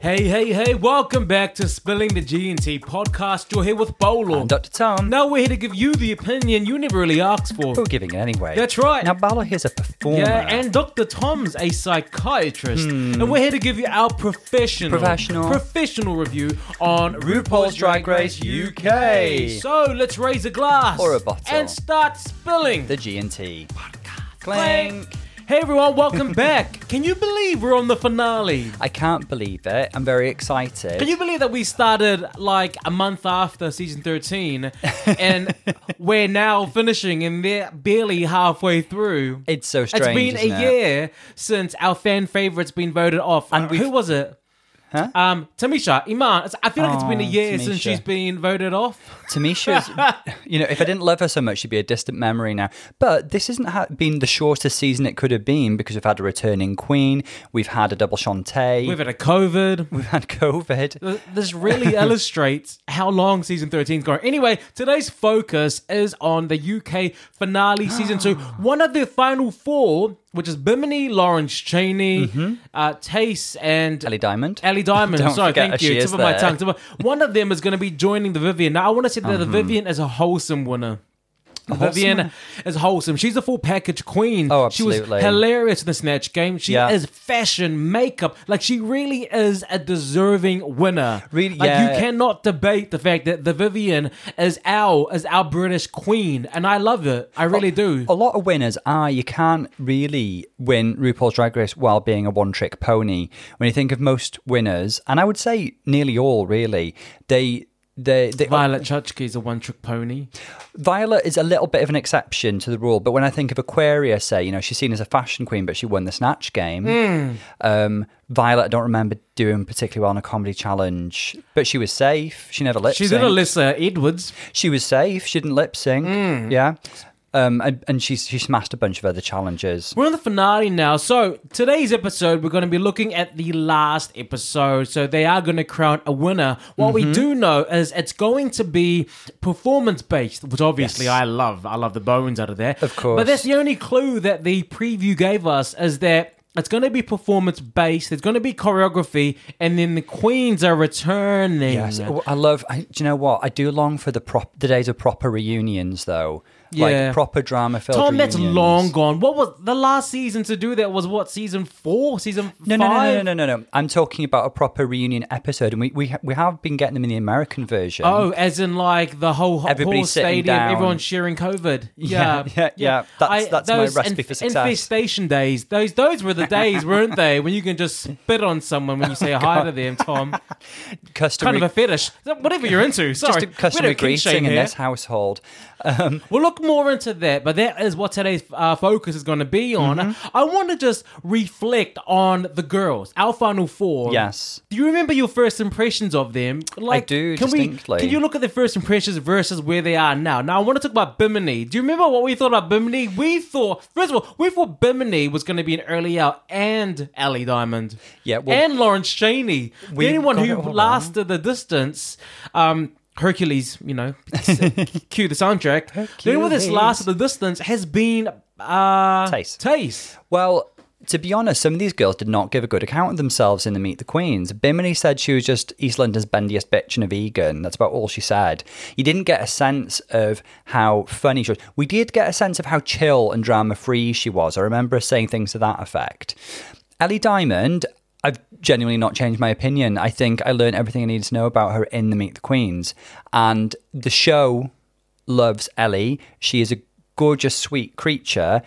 Hey, hey, hey, welcome back to Spilling the G&T podcast. You're here with Bolo. And Dr. Tom. Now we're here to give you the opinion you never really asked for. We're giving it anyway. That's right. Now, Bala here's a performer. Yeah, and Dr. Tom's a psychiatrist. And we're here to give you our professional Hmm. Professional. professional review on RuPaul's, Drag Race UK. So let's raise a glass Or a bottle. and start spilling. the G&T. Clank. Clank. Hey everyone, welcome back. Can you believe we're on the finale? I can't believe it. I'm very excited. Can you believe that we started like a month after season 13 and we're now finishing and they're barely halfway through? it's so strange. it's been a it? year since our fan favorite's been voted off. And we've- who was it? Huh? Um, Tamisha Iman. I feel like it's been a Oh, year since Tamisha. she's been voted off. Tamisha's, you know, if I didn't love her so much, she'd be a distant memory now. But this hasn't ha- been the shortest season it could have been because we've had a returning queen, we've had a double Shantay, We've had a COVID. we've had COVID. This really illustrates how long season 13 is going. Anyway, today's focus is on the UK finale season two. One of the final four, which is Bimini, Lawrence Chaney, uh, Tayce, and Ellie Diamond. Ellie Diamond. Don't Sorry, forget thank she you. is Tip of my there. tongue. Tip of- One of them is going to be joining the Vivienne. Now, I want to say that the mm-hmm. Vivienne is a wholesome winner. Wholesome Vivienne is wholesome. She's a full package queen. Oh, absolutely. She was hilarious in the Snatch game. She Yeah. is fashion, makeup. Like, she really is a deserving winner. Really, like, yeah. you cannot debate the fact that the Vivienne is our, is our British queen. And I love it. I really do. A lot of winners are you can't really win RuPaul's Drag Race while being a one trick pony. When you think of most winners, and I would say nearly all really, they they, they Violet Chachki is a one trick pony. Violet is a little bit of an exception to the rule, but when I think of Aquaria, say, you know, she's seen as a fashion queen, but she won the Snatch game. Hmm. Um, Violet, I don't remember doing particularly well on a comedy challenge, but she was safe. She never lip She synced. did Alyssa Edwards. She was safe. She didn't lip sync. Hmm. Yeah. Um, and, and she, she smashed a bunch of other challenges. We're on the finale now. So, today's episode, we're going to be looking at the last episode. So, they are going to crown a winner. What Mm-hmm. we do know is it's going to be performance based, which obviously Yes. I love. I love the bones out of there. Of course. But that's the only clue that the preview gave us is that. It's going to be performance based. There's going to be choreography, and then the queens are returning. Yes, I love. I, do you know what? I do long for the prop, the days of proper reunions, though. Yeah. Like proper drama filled. Tom, that's long gone. What was the last season to do that? Was what season four? Season No, no, no, no, no, no, no. I'm talking about a proper reunion episode, and we we, ha- we have been getting them in the American version. Oh, as in like the whole whole stadium, down. everyone sharing COVID. Yeah, Yeah, yeah, yeah. That's- that's my those recipe for success. Infestation days. Those those were the days, weren't they? When you can just spit on someone when you say oh, hi to them, Tom. customary, Kind of a fetish. Whatever you're into. Sorry, just a customary greeting in here. this household. We'll look more into that, but that is what today's uh, focus is going to be on. Mm-hmm. I want to just reflect on the girls, our final four. Yes. Do you remember your first impressions of them? Like, do, Can distinctly. we? Can you look at the first impressions versus where they are now? Now I want to talk about Bimini. Do you remember what we thought about Bimini? We thought, first of all, we thought Bimini was going to be an early out, and Ellie Diamond, Yeah, well- and Lawrence Chaney. Anyone who lasted the distance. Um, Hercules, you know, cue the soundtrack. The only one that's Hercules. lasted the distance has been uh, Tayce. Tayce. Well, to be honest, some of these girls did not give a good account of themselves in the Meet the Queens. Bimini said she was just East London's bendiest bitch and a vegan. That's about all she said. You didn't get a sense of how funny she was. We did get a sense of how chill and drama free she was. I remember her saying things to that effect. Ellie Diamond, genuinely not changed my opinion. I think I learned everything I needed to know about her in the Meet the Queens. And the show loves Ellie. She is a gorgeous, sweet creature.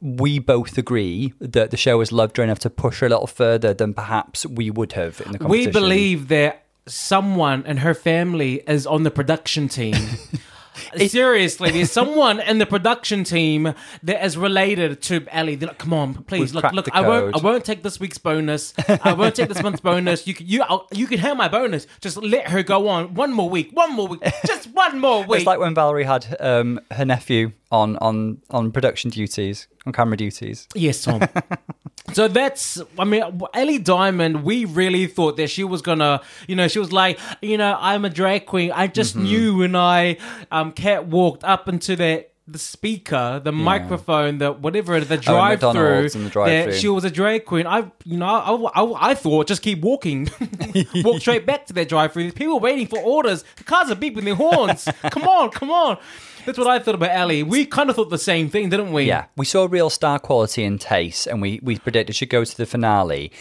We both agree that the show has loved her enough to push her a little further than perhaps we would have in the competition. We believe that someone in her family is on the production team. Seriously, there's someone in the production team that is related to Ellie. They're like, come on, please, We've look, look. I won't, I won't take this week's bonus. I won't take this month's bonus. You can, you, I'll, you can have my bonus. Just let her go on one more week, one more week, just one more week. It's like when Valerie had um, her nephew on, on, on production duties, on camera duties. Yes, Tom. so that's, I mean, Ellie Diamond, we really thought that she was gonna, you know, she was like, you know, I'm a drag queen. I just Mm-hmm. knew when I um catwalked up into that the speaker, the microphone, the whatever, the Oh, drive through, the drive-thru. that she was a drag queen. I, you know, I, I, I thought just keep walking, walk straight back to that drive through. People waiting for orders. The cars are beeping their horns. come on, come on. That's what I thought about Ellie. We kind of thought the same thing, didn't we? Yeah, we saw real star quality in Tayce, and we we predicted she'd go to the finale.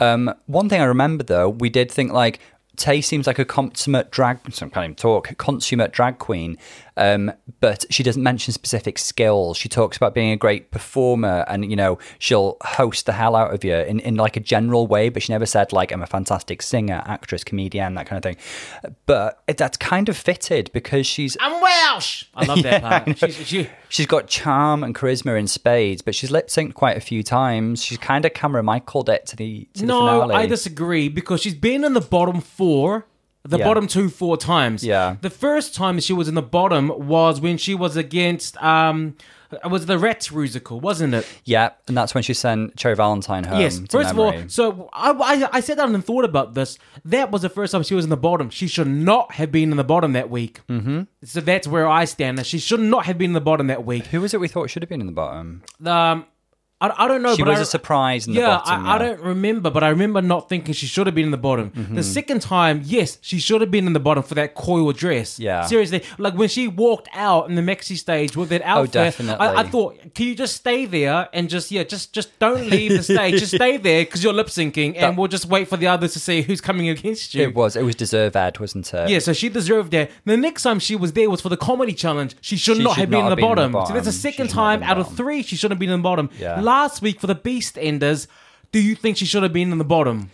Um, one thing I remember though, we did think like Tay seems like a consummate drag. I can't even talk. Consummate drag queen, um, but she doesn't mention specific skills. She talks about being a great performer, and you know she'll host the hell out of you in, in like a general way. But she never said like I'm a fantastic singer, actress, comedian, that kind of thing. But it, that's kind of fitted because she's I'm Welsh. I love that part. She's, she, She's got charm and charisma in spades, but she's lip synced quite a few times. She's kind of Kameron Michael'd it to the to the no, finale. I disagree because she's been in the bottom four. The Yeah. bottom two four times. Yeah. The first time she was in the bottom was when she was against um it was the Rats musical, wasn't it? yeah, and that's when she sent Cherry Valentine home. yes. First of all, so I, I I sat down and thought about this. That was the first time she was in the bottom. She should not have been in the bottom that week. Mm-hmm. So that's where I stand. She should not have been in the bottom that week. who was it we thought should have been in the bottom? Um, I, I don't know. She was I- a surprise in the yeah, bottom. I, I don't remember, but I remember not thinking she should have been in the bottom. Mm-hmm. The second time, yes, she should have been in the bottom for that coil dress. Yeah. seriously, like when she walked out in the Maxi stage with that outfit, Oh, definitely. I, I thought, can you just stay there and just yeah, just just don't leave the stage, just stay there because you're lip syncing, and we'll just wait for the others to see who's coming against you. It was. It was deserved, Ed, wasn't it? Yeah, so she deserved that. The next time she was there was for the comedy challenge. She should She not should have been, not in, the been in the bottom. So that's the second should not have time out of three she shouldn't have been in the bottom. Yeah. Last week for the Beast Enders, do you think she should have been in the bottom?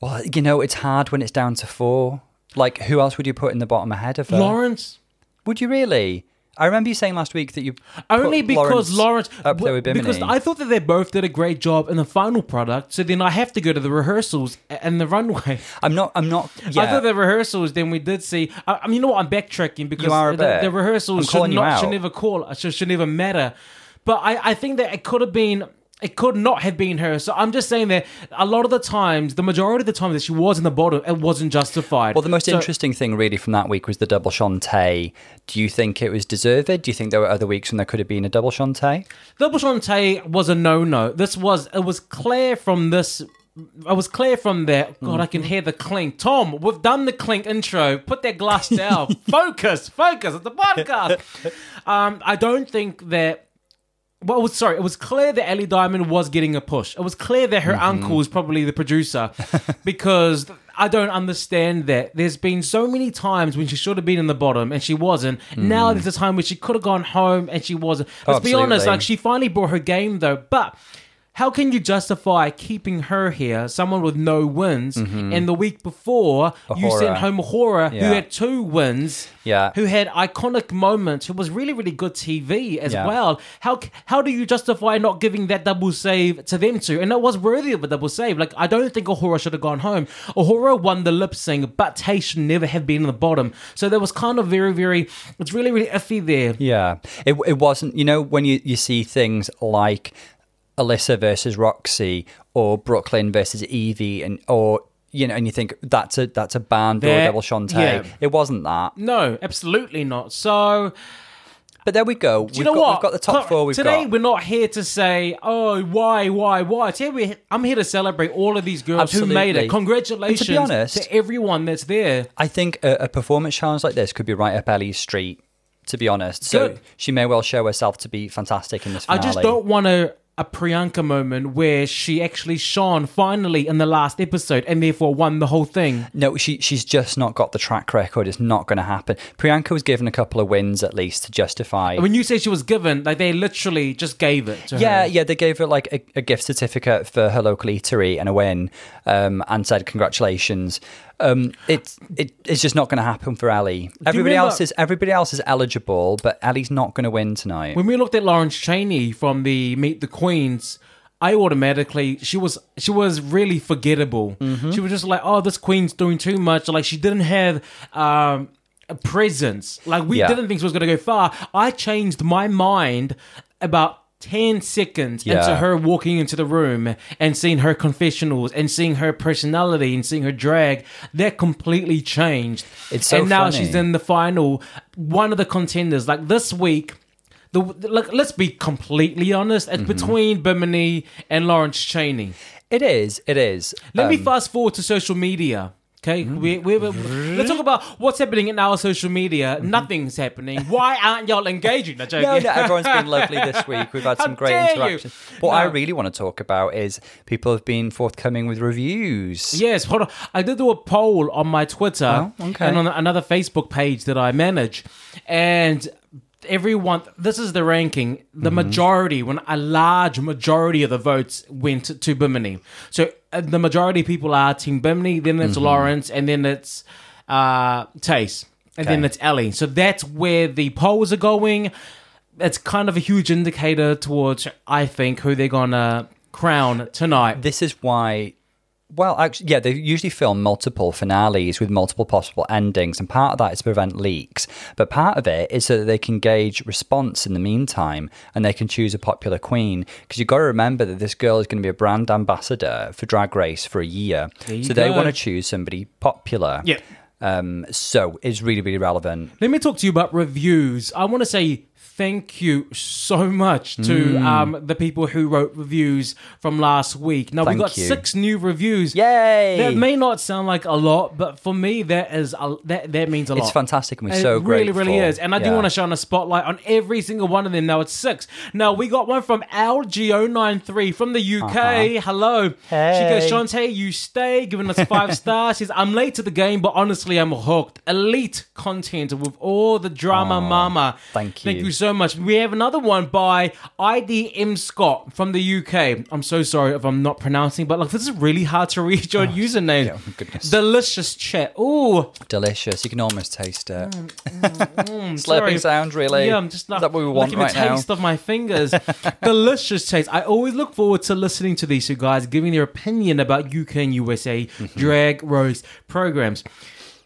Well, you know, it's hard when it's down to four. Like, who else would you put in the bottom ahead of her? Lawrence? Would you really? I remember you saying last week that you Only because Lawrence, up there with Bimini. because I thought that they both did a great job in the final product. So then I have to go to the rehearsals and the runway. I'm not. I'm not. Yeah. I thought the rehearsals. Then we did see. I, I mean, you know what? I'm backtracking because You are a the, the rehearsals should not should never call. Should, should never matter. But I, I think that it could have been. It could not have been her. So I'm just saying that a lot of the times, the majority of the time that she was in the bottom, it wasn't justified. Well, the most So- interesting thing really from that week was the double Shantay. Do you think it was deserved? Do you think there were other weeks when there could have been a double Shantay? Double Shantay was a no-no. This was it was clear from this. I was clear from that. God, I can Mm-hmm. hear the clink. Tom, we've done the clink intro. Put that glass down. focus, focus. It's the podcast. Um, I don't think that. Well, it was, sorry, it was clear that Ellie Diamond was getting a push. It was clear that her Mm-hmm. uncle was probably the producer because I don't understand that. There's been so many times when she should have been in the bottom and she wasn't. Now there's a time when she could have gone home and she wasn't. Let's be honest. Like she finally brought her game though. But how can you justify keeping her here, someone with no wins, mm-hmm. and the week before you sent home A'Whora, who had two wins, Yeah. who had iconic moments, who was really, really good TV as Yeah. well. How how do you justify not giving that double save to them two? And it was worthy of a double save. Like I don't think A'Whora should have gone home. A'Whora won the lip sync, but Tay should never have been in the bottom. So there was kind of very, very. It's really, really iffy there. Yeah, it it wasn't. You know, when you you see things like Alyssa versus Roxy or Brooklyn versus Yvie, and or you know, and you think that's a that's a band or a double Shantay. yeah. It wasn't that. No, absolutely not. So But there we go. Do you know got, what? We've got the top four. We've Today got. we're not here to say, "Oh, why, why, why." Today we, I'm here to celebrate all of these girls who made it. Congratulations And to be honest- to everyone that's there. I think a, a performance challenge like this could be right up Ellie's street. To be honest, so Good. she may well show herself to be fantastic in this Finale. I just don't want a a Priyanka moment where she actually shone finally in the last episode and therefore won the whole thing. No, she she's just not got the track record. It's not going to happen. Priyanka was given a couple of wins at least to justify. When you say she was given, like they literally just gave it to Yeah, her. yeah, they gave her like a, a gift certificate for her local eatery and a win, um, and said congratulations. Um, it's it, it's just not going to happen for Ellie. Everybody else is everybody else is eligible, but Ellie's not going to win tonight. When we looked at Lawrence Cheney from the Meet the Queens, I automatically she was she was really forgettable. Mm-hmm. She was just like, oh, this queen's doing too much. Like she didn't have um, a presence. Like we Yeah. didn't think she was going to go far. I changed my mind about. 10 seconds into her walking into the room and seeing her confessionals and seeing her personality and seeing her drag that completely changed It's so and now funny. she's in the final one of the contenders like this week the, look, let's be completely honest. It's between Bimini and Lawrence Chaney. It is. It is. Let me Um, fast forward to social media. Okay, mm-hmm. we, we, we, let's talk about what's happening in our social media. Mm-hmm. Nothing's happening. Why aren't y'all engaging? No, No, no, everyone's been lovely this week. We've had How some great dare you. What I really want to talk about is people have been forthcoming with reviews. Yes, hold on. I did do a poll on my Twitter Oh, okay. and on another Facebook page that I manage, and everyone. This is the ranking. The Mm-hmm. majority, when a large majority of the votes went to Bimini. So uh, the majority of people are Team Bimini. Then it's Mm-hmm. Lawrence, and then it's uh, Tayce, and then it's Ellie. So that's where the polls are going. It's kind of a huge indicator towards, I think, who they're gonna crown tonight. This is why. Well, actually, yeah, they usually film multiple finales with multiple possible endings, and part of that is to prevent leaks. But part of it is so that they can gauge response in the meantime, and they can choose a popular queen. Because you've got to remember that this girl is going to be a brand ambassador for Drag Race for a year, so they want to choose somebody popular. Yeah. Um, so it's really, really relevant. Let me talk to you about reviews. I want to say thank you so much to Mm. um, the people who wrote reviews from last week. Now we got you. six new reviews. Yay! That may not sound like a lot, but for me, that is a, that that means a lot. It's fantastic and we're It so really, grateful. really is. And I do want to shine a spotlight on every single one of them. Now it's six. Now we got one from LGO93 from the UK. Hello. Hey. She goes, Shantay, you stay, giving us five stars. She says, I'm late to the game, but honestly, I'm hooked. Elite content with all the drama mama. thank you. Thank you. you so much. We have another one by IDM Scott from the UK. I'm so sorry if I'm not pronouncing, but like this is really hard to read your username. Oh, yeah, goodness. Delicious chat. Ooh. Delicious. You can almost taste it. Mm, Slurping sound, really? Yeah, I'm just not Is that what we want right the now? taste of my fingers. Delicious taste. I always look forward to listening to these two guys giving their opinion about UK and USA Mm-hmm. drag race programs.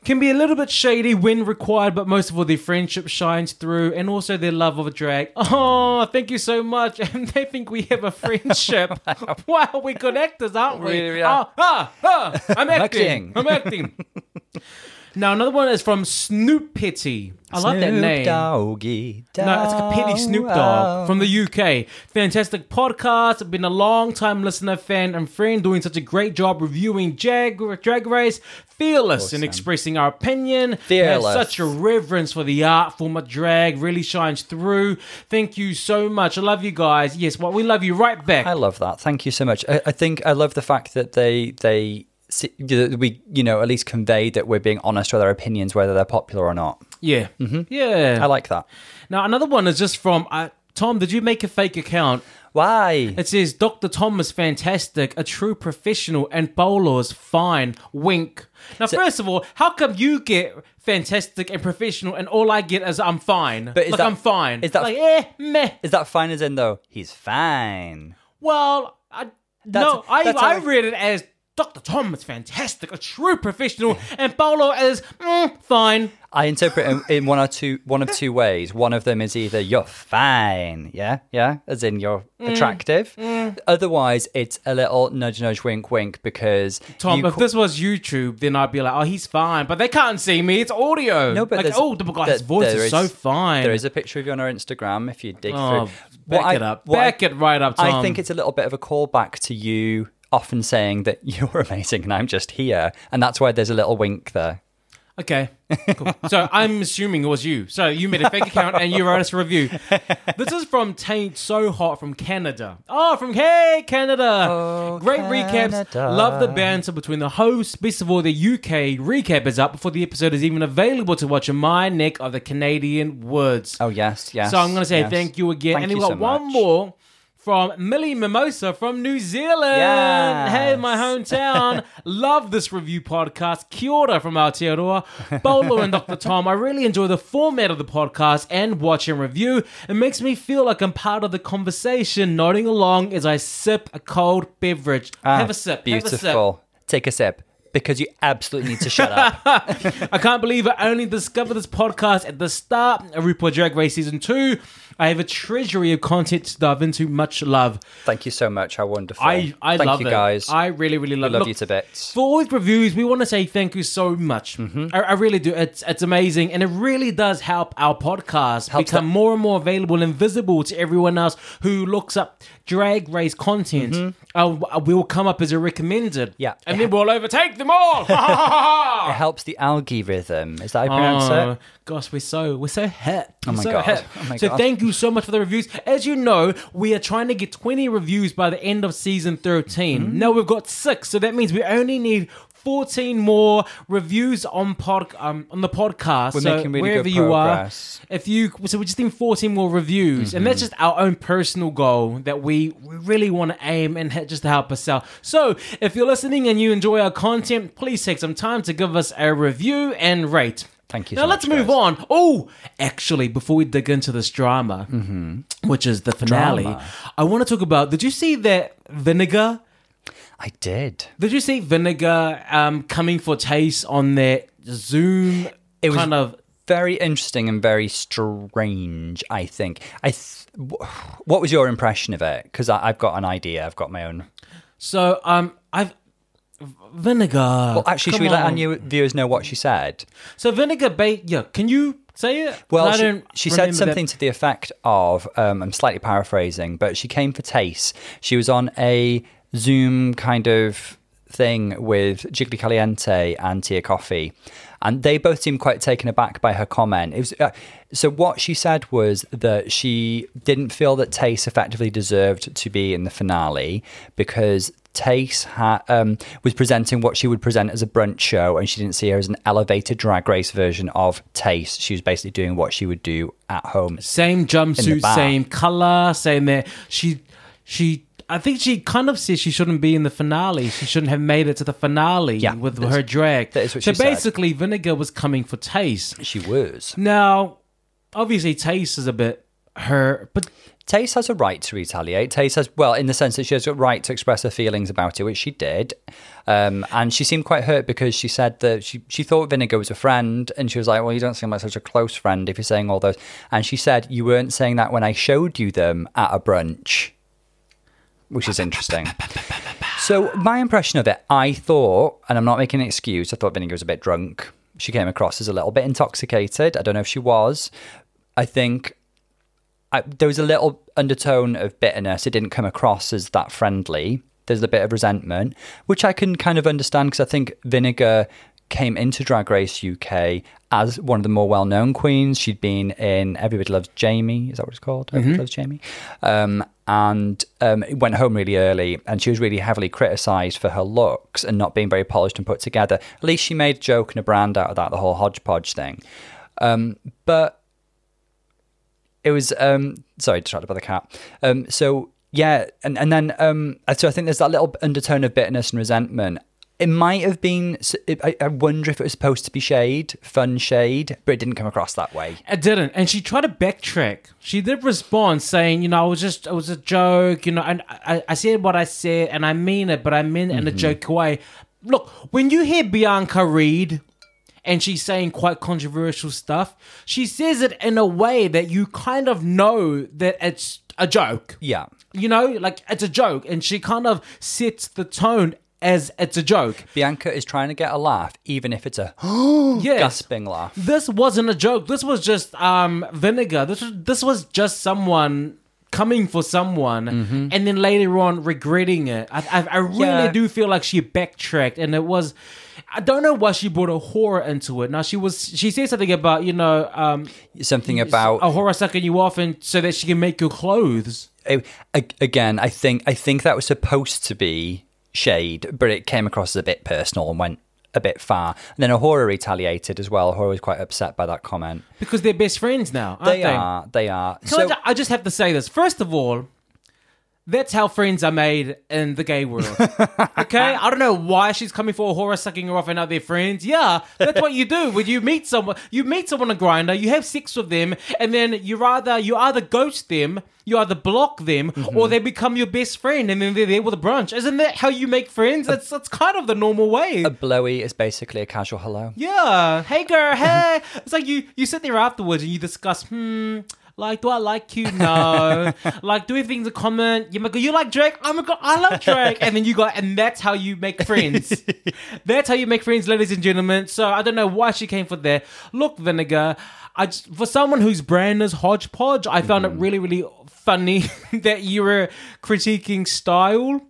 Can be a little bit shady when required, but most of all, their friendship shines through, and also their love of a drag. Oh, thank you so much! And they think we have a friendship. wow, we're good actors, aren't we? We really are. Oh, ah, ah, I'm acting. acting. I'm acting. Now another one is from Snoop Petty. I like that Snoop name. Doggy No, it's like a petty Snoop Dogg from the UK. Fantastic podcast. I've been a long time listener, fan, and friend, doing such a great job reviewing Jag, Drag Race. Fearless in expressing our opinion. Fearless. Have such a reverence for the art form of drag. Really shines through. Thank you so much. I love you guys. Yes, well, we love you right back. I love that. Thank you so much. I, I think I love the fact that they they si- that we you know at least convey that we're being honest with our opinions, whether they're popular or not. yeah. Mm-hmm. Yeah. I like that. now, another one is just from uh, Tom. Did you make a fake account? Why? It says Dr. Tom is fantastic, a true professional, and Bolo is fine. Wink. Now, first of all, how come you get fantastic and professional, and all I get is I'm fine? But is like that- I'm fine. is that- like eh meh? Is that fine as in though? He's fine. Well, I, That's- no, I I read it as Dr. Tom is fantastic, a true professional, and Bolo is mm, fine. I interpret it in, one or two one of two ways. One of them is either you're fine, yeah, yeah, as in you're Mm. attractive. Otherwise, it's a little nudge, nudge, wink, wink because Tom, if qu- this was YouTube, then I'd be like, oh, he's fine, but they can't see me. It's audio. No, but like, oh, the guy's there- voice there is, so fine. There is a picture of you on our Instagram if you dig Oh, through. back What I- it up. what I- Back it right up, Tom. I think it's a little bit of a callback to you often saying that you're amazing and I'm just here, and that's why there's a little wink there. Okay. Cool. so I'm assuming it was you. So you made a fake account and you wrote us a review. This is from Taint So Hot from Canada. Oh, from Hey Canada. Oh, Great recaps. Love the banter between the hosts. Best of all, the UK recap is up before the episode is even available to watch in my neck of the Canadian woods. Oh yes, yes. So I'm going to say yes. thank you again. Thank and we got so one much. more from Millie Mimosa from New Zealand. Yes. Hey, my hometown. Love this review podcast. Kia ora from Aotearoa. Bolo and Dr. Tom. I really enjoy the format of the podcast and watch and review. It makes me feel like I'm part of the conversation, nodding along as I sip a cold beverage. Ah, have a sip. Have a sip. Beautiful. Take a sip because you absolutely need to shut up. I can't believe I only discovered this podcast at the start of RuPaul Drag Race Season 2. I have a treasury of content to dive into. Much love. Thank you so much. How wonderful. I, I Thank love you it. guys. I really, really love love it. you to bits. For all the reviews, we want to say thank you so much. Mm-hmm. I, I really do. It's it's amazing, and it really does help our podcast Helps become that- more and more available and visible to everyone else who looks up drag race content. Uh, we will come up as a recommended. Mm-hmm. Yeah. and then we'll overtake them all. It helps the algae rhythm. Is that how you pronounce Oh, it? gosh, we're so we're so hip. Oh my so God. hip. Oh my so God. thank you so much for the reviews. As you know, we are trying to get 20 reviews by the end of season 13. Mm-hmm. Now we've got six, so that means we only need 14 more reviews on pod um, on the podcast. We're so making really wherever you progress. are, if you so we just need 14 more reviews, and Mm-hmm. that's just our own personal goal that we, we really want to aim and just to help us out. So if you're listening and you enjoy our content, please take some time to give us a review and rate. Thank you Now so let's move guys. on. Oh, actually, before we dig into this drama, which is the finale, Drama. I want to talk about. Did you see that Vinegar? I did. Did you see Vinegar um, coming for Tayce on that Zoom It was- kind of? Very interesting and very strange, I think. I th- what was your impression of it? Because I've got an idea. I've got my own. So um, I've Vinegar. Well, actually, should we let our on. new viewers know what she said? So Vinegar, ba- yeah. Can you say it? Well, I she, don't she said remember something to the effect of um, I'm slightly paraphrasing, but she came for Tayce. She was on a Zoom kind of thing with Jiggly Caliente and Tia Kofi, and they both seemed quite taken aback by her comment. It was uh, so what she said was that she didn't feel that Tayce effectively deserved to be in the finale because Tayce ha- um, was presenting what she would present as a brunch show, and she didn't see her as an elevated drag race version of Tayce. She was basically doing what she would do at home. same jumpsuit, same color, same that she she. I think she kind of says she shouldn't be in the finale. She shouldn't have made it to the finale Yeah, with her drag. that is what so she said. basically, Vinegar was coming for Tayce. She was. Now, obviously, Tayce is a bit her, but Tayce has a right to retaliate. Tayce has, well, in the sense that she has a right to express her feelings about it, which she did. Um, and she seemed quite hurt because she said that she, she thought Vinegar was a friend. And she was like, well, you don't seem like such a close friend if you're saying all those. And she said, you weren't saying that when I showed you them at a brunch, which is interesting. So, my impression of it, I thought, and I'm not making an excuse, I thought Vinegar was a bit drunk. She came across as a little bit intoxicated. I don't know if she was. I think I, there was a little undertone of bitterness. It didn't come across as that friendly. There's a bit of resentment, which I can kind of understand because I think Vinegar came into Drag Race UK as one of the more well-known queens. She'd been in Everybody Loves Jamie. Is that what it's called? Everybody Loves Jamie. Um, and um, went home really early, and she was really heavily criticised for her looks and not being very polished and put together. At least she made a joke and a brand out of that, the whole hodgepodge thing. Um, but it was um sorry distracted by the cat um so yeah and and then um so i think there's that little undertone of bitterness and resentment it might have been I, I wonder if it was supposed to be shade fun shade but it didn't come across that way it didn't. And she tried to backtrack. She did respond saying, you know, I was just, it was a joke, you know, and I, I said what I said and I mean it, but I meant it in a Mm-hmm. joke way. Look, when you hear Bianca read and she's saying quite controversial stuff, she says it in a way that you kind of know that it's a joke. yeah You know, like it's a joke. And she kind of sets the tone as it's a joke. bianca is trying to get a laugh even if it's a Yes. gasping laugh This wasn't a joke. This was just um vinegar. This was this was just someone coming for someone and then later on regretting it. I I, I really Yeah. do feel like she backtracked and it was I don't know why she brought A'Whora into it. Now she was she said something about, you know, um something about A'Whora sucking you off and so that she can make your clothes. a- a- again i think i think that was supposed to be shade but it came across as a bit personal and went a bit far and then A'Whora retaliated as well A'Whora was quite upset by that comment Because they're best friends now, aren't they they? are they are Can so I just have to say this. First of all, that's how friends are made in the gay world. Okay? I don't know why she's coming for A'Whora sucking her off and now they're friends. Yeah, that's what you do. When you meet someone, you meet someone on a Grindr, you have sex with them, and then you either you either ghost them, you either block them, or they become your best friend and then they're there with a brunch. Isn't that how you make friends? That's that's kind of the normal way. a blowy is basically a casual hello Yeah. Hey, girl. Hey. it's like you you sit there afterwards and you discuss. Hmm. Like, do I like you? No. like, do we have things in common? You might go, you like Drake? Oh my god, I love Drake. and then you go, and that's how you make friends. that's how you make friends, ladies and gentlemen. So I don't know why she came for that. Look, Vinegar. I just, for someone whose brand is hodgepodge, I found it mm-hmm. really, really funny that you were critiquing style.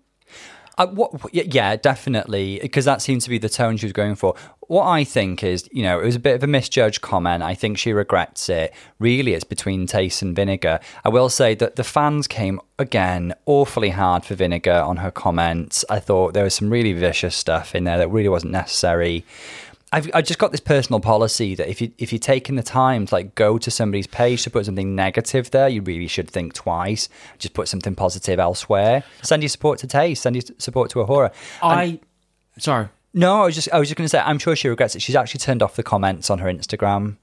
Uh, what, yeah, definitely, because that seems to be the tone she was going for. What I think is, you know, it was a bit of a misjudged comment. I think she regrets it. Really, it's between Tayce and Vinegar. I will say that the fans came again awfully hard for Vinegar on her comments. I thought there was some really vicious stuff in there that really wasn't necessary. I've I just got this personal policy that if you if you're taking the time to like go to somebody's page to put something negative there, you really should think twice. Just put something positive elsewhere. Send your support to Tayce. Send your support to A'Whora. I, sorry. No, I was just I was just going to say I'm sure she regrets it. She's actually turned off the comments on her Instagram.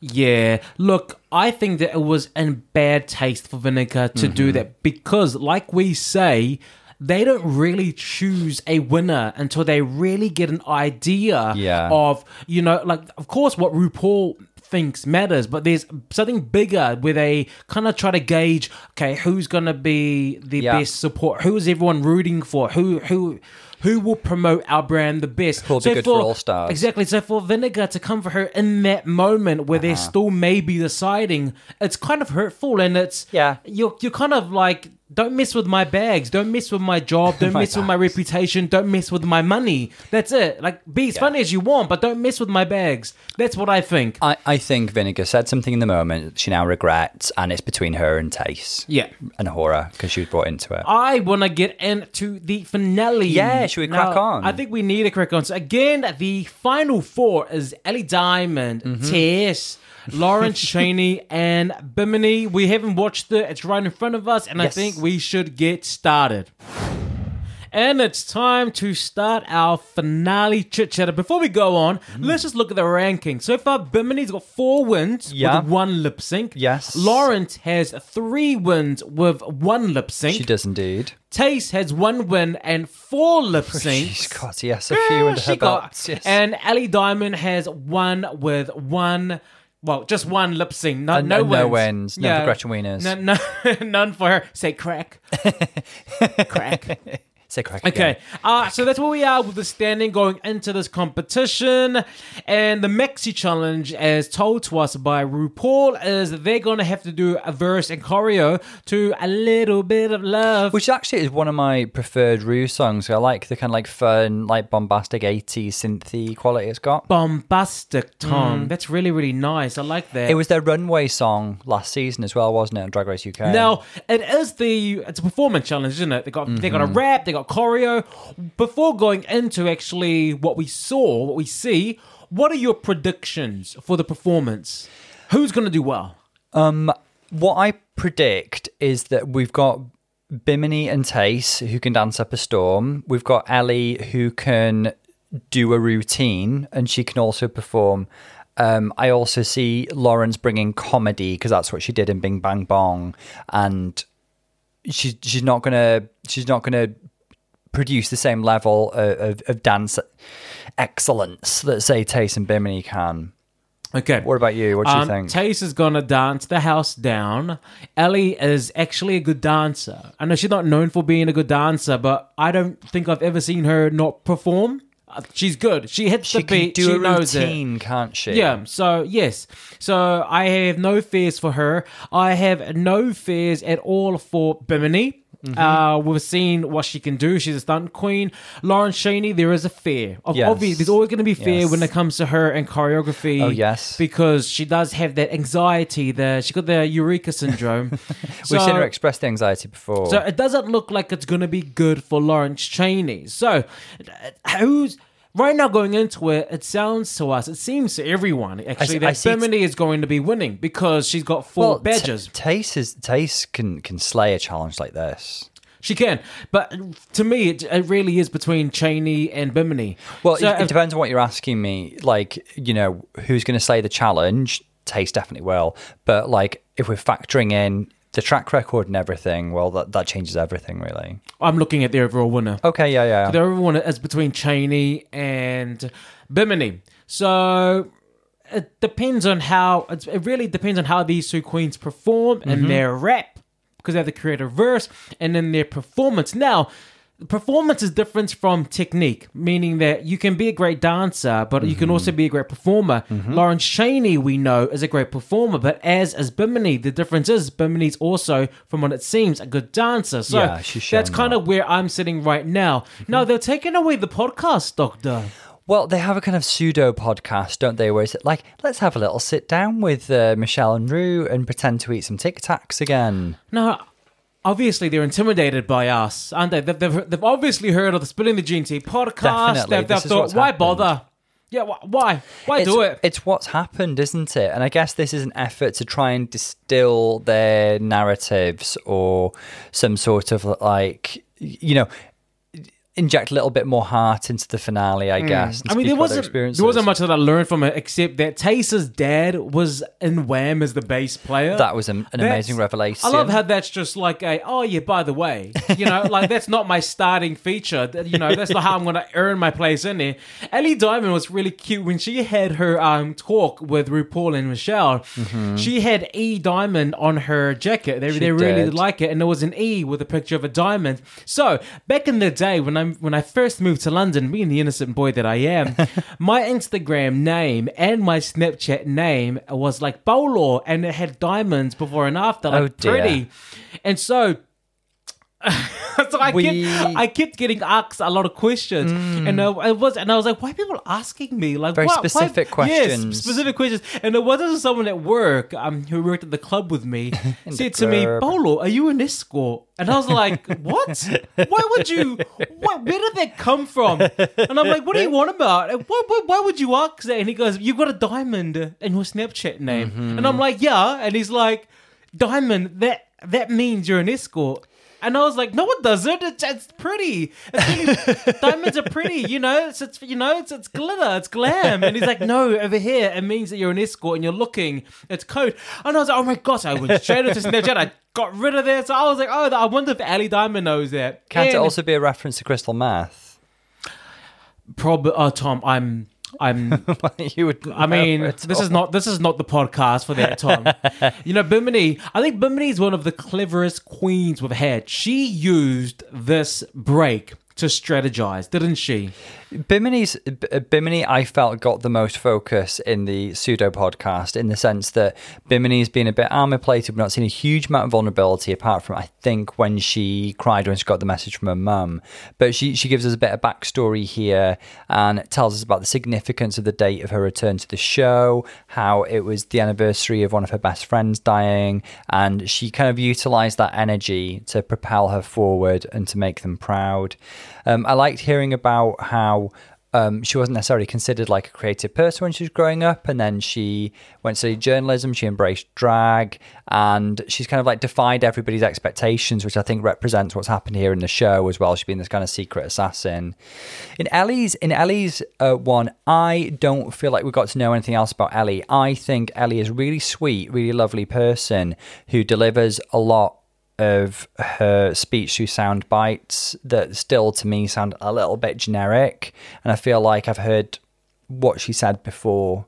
Yeah, look, I think that it was in bad taste for Vinegar to Mm-hmm. do that because, like we say, they don't really choose a winner until they really get an idea Yeah. of, you know, like, of course, what RuPaul thinks matters, but there's something bigger where they kind of try to gauge, okay, who's gonna be the Yeah. best support, who is everyone rooting for, who who who will promote our brand the best. Who'll be good for All Stars. Exactly. So for Vinegar to come for her in that moment where they're Uh-huh. still maybe deciding, it's kind of hurtful, and it's Yeah. You're you're kind of like, don't mess with my bags, don't mess with my job, don't My mess with my reputation, don't mess with my money. That's it. Like be as funny as you want, but don't mess with my bags. That's what I think. I, I think Vinegar said something in the moment she now regrets, and it's between her and Tayce. Yeah. And A'Whora because she was brought into it. I want to get into the finale. Yeah, should we crack Now, on? I think we need to crack on. So again, the final four is Ellie Diamond, Mm-hmm. Tess, Lawrence Chaney, and Bimini. We haven't watched it; it's right in front of us, and I think we should get started. And it's time to start our finale chit chatter. Before we go on, Mm. let's just look at the ranking. So far, Bimini's got four wins Yeah. with one lip sync. Yes. Lawrence has three wins with one lip sync. She does indeed. Tayce has one win and four lip She's syncs. got yes, a few under She her got-. Yes. And Ellie Diamond has one with one, well, just one lip sync. No, And- no and wins. no wins. None for Gretchen Wieners. No, no, none for her. Say crack. crack. Say crack again. Okay, uh, so that's where we are with the standing going into this competition. And the Maxi Challenge, as told to us by RuPaul, is they're going to have to do a verse and choreo to a little bit of love. Which actually is one of my preferred Rue songs. I like the kind of like fun, like bombastic 80s synthy quality it's got. bombastic Tom. That's really, really nice. I like that. Mm. It was their runway song last season as well, wasn't it? On Drag Race UK. Now it is the it's a performance challenge, isn't it? They got they got a Mm-hmm. rap, they got choreo. Before going into actually what we saw, what we see, what are your predictions for the performance? Who's going to do well? what I predict is that we've got Bimini and Tayce who can dance up a storm. We've got Ellie who can do a routine and she can also perform. Um, I also see Lawrence bringing comedy because that's what she did in Bing Bang Bong, and she's she's not gonna she's not gonna produce the same level of, of, of dance excellence that say Tayce and Bimini can. Okay. What about you? What do you Um, think? Tayce is gonna dance the house down. Ellie is actually a good dancer. I know she's not known for being a good dancer, but I don't think I've ever seen her not perform. Uh, She's good. She hits she the beat. she a knows it. can't she? Yeah, so yes. So I have no fears for her. I have no fears at all for Bimini. Mm-hmm. Uh, we've seen what she can do. She's a stunt queen. Lauren Chaney, there is a fear. Of, Yes. obvi- there's always going to be fear Yes. when it comes to her and choreography. Oh, yes. Because she does have that anxiety. There, she got the Eureka syndrome. We've seen her express the anxiety before. so it doesn't look like it's going to be good for Lawrence Chaney. So who's right now going into it? It sounds to us, it seems to everyone actually I that it's- Bimini is going to be winning because she's got four well, badges. T- Tayce is Tayce can can slay a challenge like this. she can, but to me, it, it really is between Chaney and Bimini. Well, So it, it depends on what you're asking me. Like, you know, who's going to slay the challenge? Tayce definitely will. But like, if we're factoring in the track record and everything, well, that that changes everything, really. I'm looking at the overall winner. Okay, yeah, yeah. The overall winner is between Chaney and Bimini. So it depends on how it's, it really depends on how these two queens perform and mm-hmm. their rap because they have the creative verse and then their performance. Now, performance is different from technique, meaning that you can be a great dancer, but you can mm-hmm. also be a great performer. Mm-hmm. Lauren Chaney, we know, is a great performer, but as is Bimini, the difference is Bimini's also, from what it seems, a good dancer. So Yeah, that's kind of where I'm sitting right now. Mm-hmm. Now they're taking away the podcast, Doctor. Well, they have a kind of pseudo podcast, don't they? Where it's like, let's have a little sit down with uh, Michelle and Rue and pretend to eat some Tic Tacs again. No, obviously they're intimidated by us, aren't they? They've, they've, they've obviously heard of the Spilling the G&T podcast. Definitely. They've, they've thought, why happened." bother? Yeah, wh- why? Why it's, do it? It's what's happened, isn't it? And I guess this is an effort to try and distill their narratives or some sort of like, you know, inject a little bit more heart into the finale, I guess. Hmm. I mean, there wasn't there wasn't much that I learned from it except that Tayce's dad was in Wham as the bass player. That was an, an amazing revelation. I love how that's just like a oh yeah by the way you know like that's not my starting feature you know that's not how I'm gonna earn my place in there. Ellie Diamond was really cute when she had her um talk with RuPaul and Michelle. She had E Diamond on her jacket. They, Mm-hmm. She they really did. like it, and there was an E with a picture of a diamond. So back in the day when I when I first moved to London, being the innocent boy that I am, my Instagram name and my Snapchat name was like Bolo, and it had diamonds before and after, oh, like Oh, pretty. And so so I We- kept I kept getting asked a lot of questions, and uh, I was and I was like, why are people asking me like Mm. Very what- why- specific Yes, questions. specific questions. And it wasn't someone at work um who worked at the club with me said to me. "Bolo, are you an escort?" And I was like, "What? Why would you? What, where did that come from?" And I'm like, "What do you want about? Why, why, why would you ask that?" And he goes, "You've got a diamond in your Snapchat name." Mm-hmm. And I'm like, "Yeah." And he's like, "Diamond? That that means you're an escort." And I was like, no, it doesn't. It's, it's pretty. It's really, diamonds are pretty. You know, it's, it's you know, it's it's glitter, it's glam. And he's like, no, over here it means that you're an escort and you're looking. It's code. And I was like, oh my gosh, I went straight into Snapchat. I got rid of that. So I was like, oh, I wonder if Ellie Diamond knows that. Can't it also be a reference to crystal meth? Probably. Oh, uh, Tom, I'm. I'm. you would. I mean, this is not this is not the podcast for that, Tom. you know, Bimini. I think Bimini is one of the cleverest queens we've had. She used this break to strategize, didn't she? Bimini's B- uh, Bimini, I felt got the most focus in the pseudo podcast in the sense that Bimini's been a bit armor plated. We've not seen a huge amount of vulnerability apart from I think when she cried when she got the message from her mum. But she she gives us a bit of backstory here and tells us about the significance of the date of her return to the show, how it was the anniversary of one of her best friends dying, and she kind of utilized that energy to propel her forward and to make them proud. Um, I liked hearing about how um, she wasn't necessarily considered like a creative person when she was growing up, and then she went to journalism. She embraced drag, and she's kind of like defied everybody's expectations, which I think represents what's happened here in the show as well. She's been this kind of secret assassin. In Ellie's, in Ellie's uh, one, I don't feel like we got to know anything else about Ellie. I think Ellie is really sweet, really lovely person who delivers a lot of her speech through sound bites that still to me sound a little bit generic and i feel like i've heard what she said before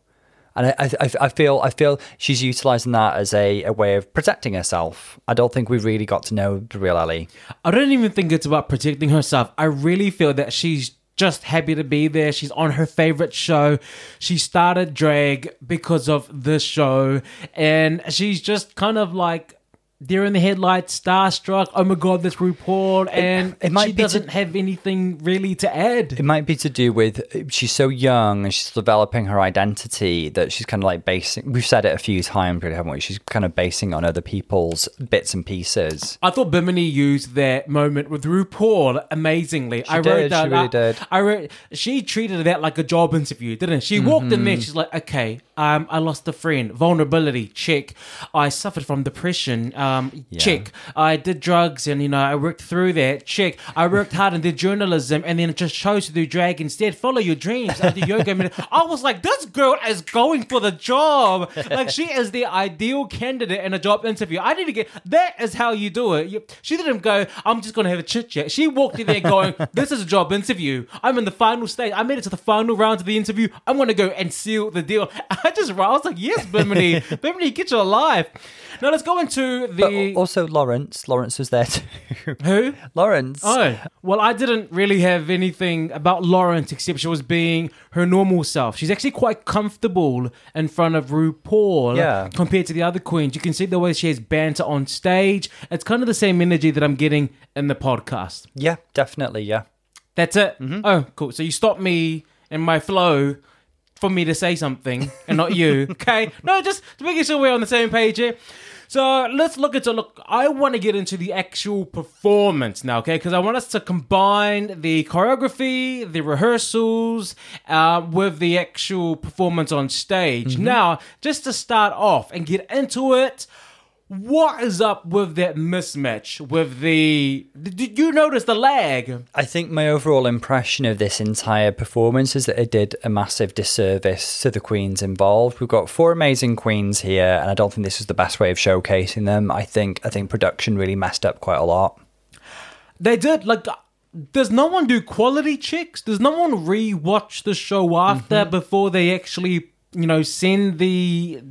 and I, I, I feel I feel she's utilizing that as a, a way of protecting herself. I don't think we've really got to know the real Ellie. I don't even think it's about protecting herself. I really feel that she's just happy to be there. She's on her favorite show. She started drag because of this show, and she's just kind of like deer in the headlights, starstruck. Oh my god, that's RuPaul, and it might she doesn't have anything really to add. It might be to do with she's so young and she's developing her identity that she's kind of like basing. We've said it a few times, really, haven't we? She's kind of basing on other people's bits and pieces. I thought Bimini used that moment with RuPaul amazingly. I wrote that. she really I, did. I wrote. She treated that like a job interview, didn't she? She walked in there. Mm-hmm. She's like, "Okay, um, I lost a friend. Vulnerability check. I suffered from depression. Uh, Um, Check. I did drugs and you know I worked through that. Check. I worked hard and did journalism and then just chose to do drag instead. Follow your dreams. I do yoga. I was like, this girl is going for the job. Like she is the ideal candidate in a job interview. I didn't get that is how you do it. She didn't go. I'm just gonna have a chit chat. She walked in there going, this is a job interview. I'm in the final stage. I made it to the final round of the interview. I'm gonna go and seal the deal. I just I was like, yes, Bimini, Bimini, get your life. Now let's go into But also Lawrence. Lawrence was there too. who. Lawrence. Oh, well, I didn't really have anything about Lawrence except she was being her normal self. She's actually quite comfortable in front of RuPaul Yeah. compared to the other queens. You can see the way she has banter on stage. It's kind of the same energy that I'm getting in the podcast. Yeah, definitely. Yeah. That's it. Mm-hmm. Oh, cool. So you stopped me in my flow for me to say something and not you. okay. No, just to making sure we're on the same page here. So let's look at into look. I want to get into the actual performance now, okay? Because I want us to combine the choreography, the rehearsals, uh, with the actual performance on stage. Now, just to start off and get into it, what is up with that mismatch? With the did you notice the lag? I think my overall impression of this entire performance is that it did a massive disservice to the queens involved. We've got four amazing queens here, and I don't think this is the best way of showcasing them. I think I think production really messed up quite a lot. They did like. Does no one do quality checks? Does no one re-watch the show after mm-hmm. before they actually, you know, send the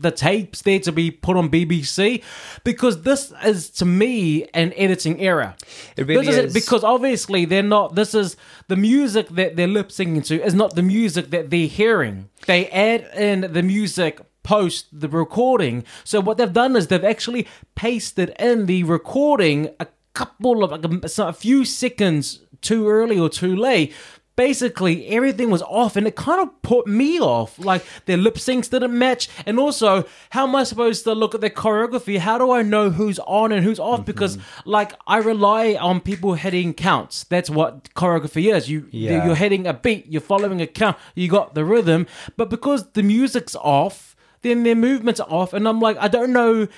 the tapes there to be put on BBC? Because this is to me an editing error. It really This is. because obviously they're not. This is the music that they're lip syncing to is not the music that they're hearing. They add in the music post the recording. So what they've done is they've actually pasted in the recording a couple of like a, a few seconds too early or too late. Basically, everything was off, and it kind of put me off. Like their lip syncs didn't match, and also, how am I supposed to look at their choreography? How do I know who's on and who's off? Because, mm-hmm. like, I rely on people hitting counts. That's what choreography is. You Yeah. you're hitting a beat, you're following a count, you got the rhythm. But because the music's off, then their movements are off, and I'm like, I don't know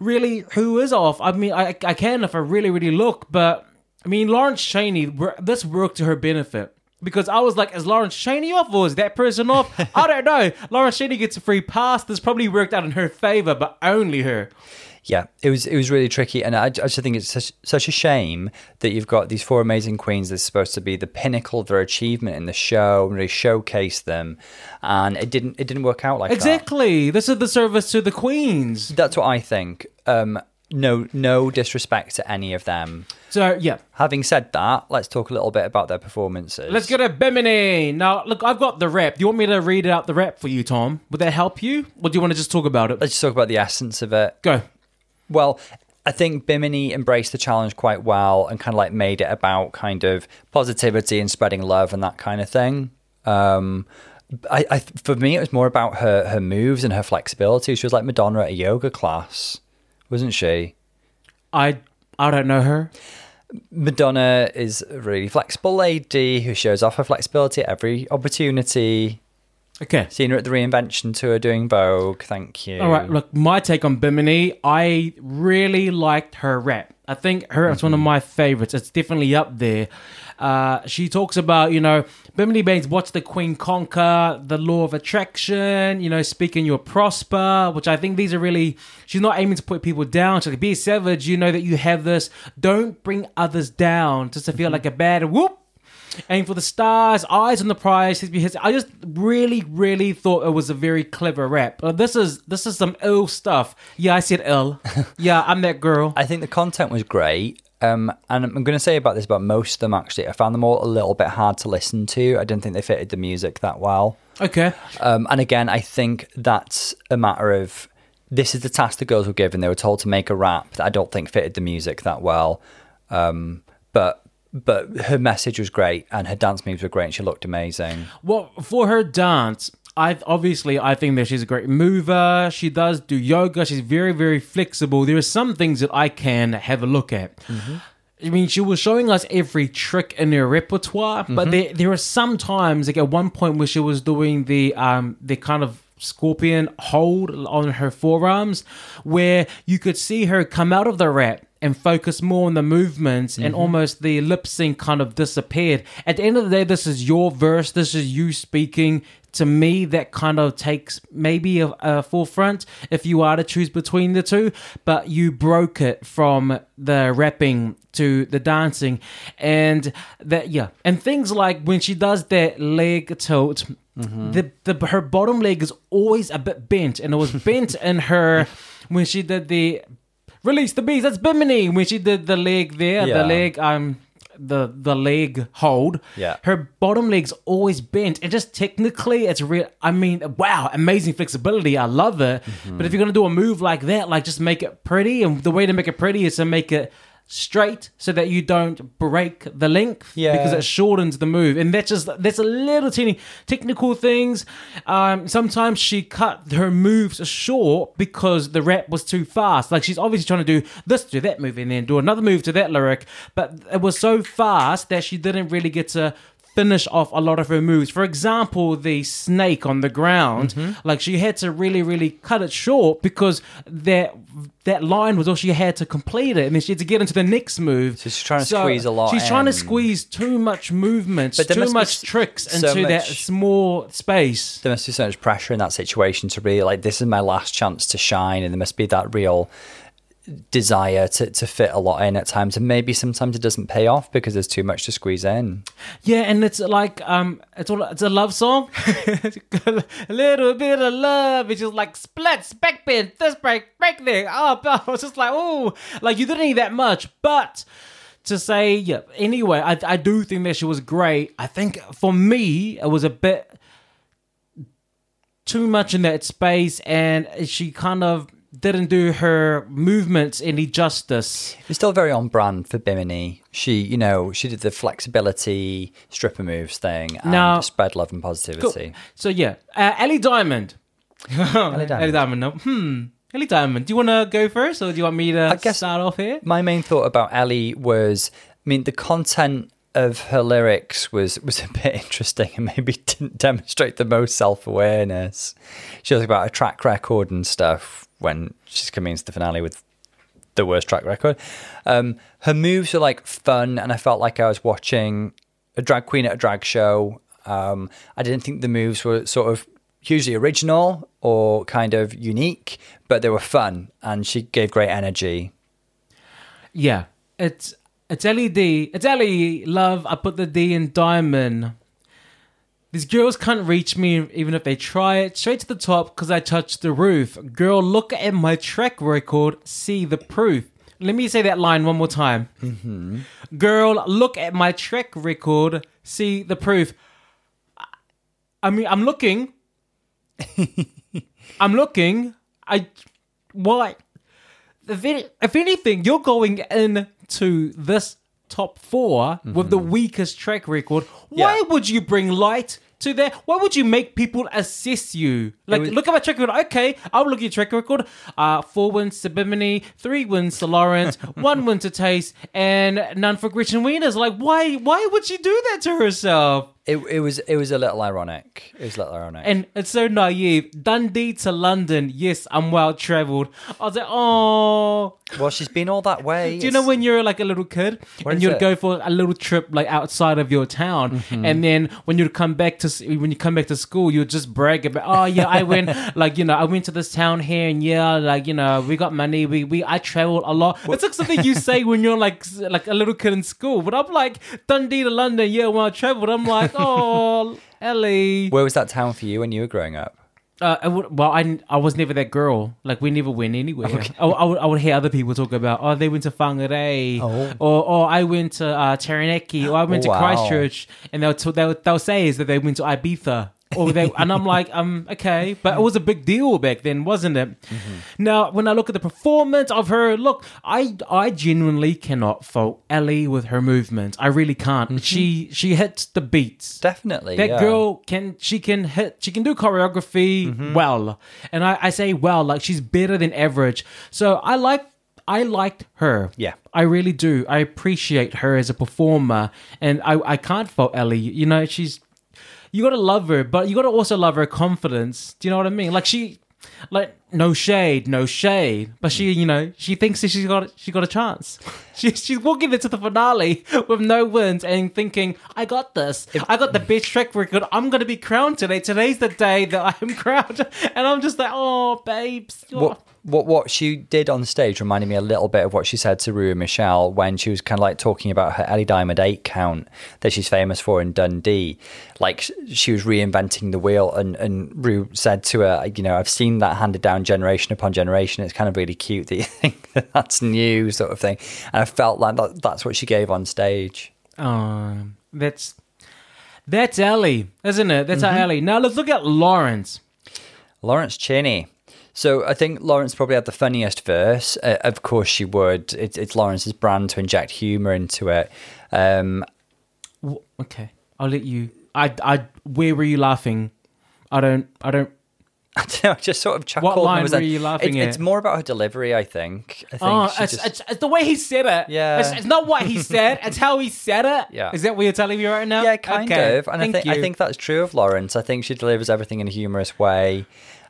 really who is off. I mean, I I can if I really really look, but I mean Lawrence Chaney, this worked to her benefit. Because I was like, is Lawrence Chaney off or is that person off? I don't know. Lawrence Chaney gets a free pass. This probably worked out in her favor, but only her. Yeah, it was it was really tricky, and I, I just think it's such, such a shame that you've got these four amazing queens that's supposed to be the pinnacle of their achievement in the show, and really showcase them, and it didn't it didn't work out like that. Exactly. This is the service to the queens. That's what I think. Um, no, no disrespect to any of them. So yeah, Having said that, let's talk a little bit about their performances. Let's go to Bimini. Now, look, I've got the rap. Do you want me to read out the rap for you, Tom? Would that help you? Or do you want to just talk about it? Let's just talk about the essence of it. Go. Well, I think Bimini embraced the challenge quite well and kind of like made it about kind of positivity and spreading love and that kind of thing. Um, I, I for me, it was more about her her moves and her flexibility. She was like Madonna at a yoga class, wasn't she? I I don't know her. Madonna is a really flexible lady who shows off her flexibility at every opportunity. Okay. Seen her at the reinvention tour doing Vogue. Thank you. All right, look, my take on Bimini, I really liked her rap. I think her rap's one of mm-hmm. my favorites. It's definitely up there. Uh, she talks about, you know, Bimini Baines, What's the queen conquer, the law of attraction, you know, speaking you'll prosper, which I think these are really, she's not aiming to put people down. She's like, be savage, you know that you have this. Don't bring others down just to feel like a bad whoop. Aim for the stars, eyes on the prize. I just really, really thought it was a very clever rap. Uh, this is this is some ill stuff. Yeah, I said ill. yeah, I'm that girl. I think the content was great. Um, and I'm going to say about this about most of them actually. I found them all a little bit hard to listen to. I didn't think they fitted the music that well. Okay. Um, and again, I think that's a matter of this is the task the girls were given. They were told to make a rap that I don't think fitted the music that well. Um, but but her message was great and her dance moves were great. And she looked amazing. Well, for her dance, I obviously I think that she's a great mover. She does do yoga. She's very very flexible. There are some things that I can have a look at. Mm-hmm. I mean, she was showing us every trick in her repertoire, but mm-hmm. there there are some times, like at one point, where she was doing the um the kind of scorpion hold on her forearms, where you could see her come out of the rap and focus more on the movements and mm-hmm. almost the lip sync kind of disappeared. At the end of the day, this is your verse, this is you speaking. To me, that kind of takes maybe a, a forefront if you are to choose between the two, but you broke it from the rapping to the dancing. And that yeah. And things like when she does that leg tilt the, the her bottom leg is always a bit bent and it was bent in her when she did the release the bees that's bimini when she did the leg there Yeah. the leg um the the leg hold Yeah. her bottom leg's always bent and just technically it's real i mean wow amazing flexibility i love it Mm-hmm. but if you're gonna do a move like that like just make it pretty and the way to make it pretty is to make it straight so that you don't break the length Yeah. because it shortens the move. And that's just that's a little teeny technical things. Um sometimes she cut her moves short because the rap was too fast. Like she's obviously trying to do this do that move and then do another move to that lyric but it was so fast that she didn't really get to finish off a lot of her moves. For example, the snake on the ground, mm-hmm. like she had to really, really cut it short because that that line was all she had to complete it, and then she had to get into the next move. So she's trying to squeeze a lot She's trying to squeeze too much movement, But too much tricks so into that small space. there must be so much pressure in that situation to really like this is my last chance to shine and there must be that real desire to, to fit a lot in at times and maybe sometimes it doesn't pay off because there's too much to squeeze in Yeah, and it's like um, it's all it's a love song. a little bit of love. It's just like splits, backbend, this break, break there. Oh, I was just like, oh, like you didn't need that much, but. To say, yeah. Anyway, I I do think that she was great. I think for me, it was a bit too much in that space, and she kind of didn't do her movements any justice. it's still very on brand for Bimini she you know she did the flexibility stripper moves thing and Now- spread love and positivity So yeah, uh, Ellie Diamond. Ellie Diamond. Diamond. No. Hmm. Ellie Diamond. Do you want to go first, or do you want me to I guess- start off here? my main thought about Ellie was, I mean, the content of her lyrics was was a bit interesting and maybe didn't demonstrate the most self awareness. She was about a track record and stuff when she's coming into the finale with the worst track record. Um, her moves are like fun, and I felt like I was watching a drag queen at a drag show. Um, I didn't think the moves were sort of hugely original or kind of unique, but they were fun, and she gave great energy. Yeah, it's it's LED. It's Ellie Love. I put the D in Diamond. These girls can't reach me even if they try it. Straight to the top because I touched the roof. Girl, look at my track record. See the proof. Let me say that line one more time. Mm-hmm. Girl, look at my track record. See the proof. I mean, I'm looking. I'm looking. I why? If, any, if anything, you're going into this top 4 with the mm-hmm. weakest track record. Why Yeah. would you bring light to that? Why would you make people assess you? Like, was- look at my track record. Okay, I'll look at your track record. Uh, four wins to Bimini, three wins to Lawrence, one win to Tayce, and none for Gretchen Wieners. Like, why? Why would she do that to herself? It, it was it was a little ironic. It was a little ironic. And it's so naive. Dundee to London. Yes, I'm well traveled. I was like, oh. well, she's been all that way. Do you know when you're like a little kid What and you'd it? go for a little trip like outside of your town, Mm-hmm. and then when you'd come back to when you come back to school, you'd just brag about, oh yeah, I went like you know I went to this town here, and yeah, like you know we got money, we we I traveled a lot. It's like something you say when you're like like a little kid in school, but I'm like Dundee to London, yeah, when I traveled, I'm like, oh Ellie. Where was that town for you when you were growing up? Uh, I would, well, I, I was never that girl. Like we never went anywhere. I, I, would, I would hear other people talk about, oh, they went to Whangarei, Oh. or or I went to uh, Taranaki, or I went Oh, to. Christchurch, and they'll t- they'll, they'll say is that they went to Ibiza. Or they, and I'm like, um, okay, but it was a big deal back then, wasn't it? Mm-hmm. Now, when I look at the performance of her, look, I, I genuinely cannot fault Ellie with her movement. I really can't. She, she hits the beats. Definitely. That yeah. girl can she can hit she can do choreography Mm-hmm. well, and I, I say well like she's better than average. So I like I liked her. Yeah. I really do. I appreciate her as a performer, and I I can't fault Ellie. You know she's you gotta love her, but you gotta also love her confidence. Do you know what I mean? Like she, like no shade, no shade, but she, you know, she thinks that she's got she got a chance. She, she's walking into the finale with no wins and thinking, "I got this. I got the best track record. I'm gonna be crowned today. Today's the day that I am crowned." And I'm just like, "Oh, babes." what what what she did on stage reminded me a little bit of what she said to Rue and Michelle when she was kind of like talking about her Ellie Diamond eight count that she's famous for in Dundee. Like she was reinventing the wheel, and and Rue said to her, you know, I've seen that handed down generation upon generation. It's kind of really cute that you think that that's new, sort of thing. And I felt like that, that's what she gave on stage. Oh, that's that's Ellie, isn't it? That's our mm-hmm. Ellie. Now let's look at Lawrence. Lawrence Chaney. So I think Lawrence probably had the funniest verse. Uh, of course, she would. It's, it's Lawrence's brand to inject humor into it. Um, Okay, I'll let you. I, I, where were you laughing? I don't, I don't. I don't know, I just sort of chuckled. and line were like- you laughing it's, at? It's more about her delivery, I think. I think Oh, it's, just- it's, it's the way he said it. Yeah. it's, it's not what he said. it's how he said it. Yeah. is that what you're telling me right now? yeah, kind Okay, of. And I thank think I think that's true of Lawrence. I think she delivers everything in a humorous way.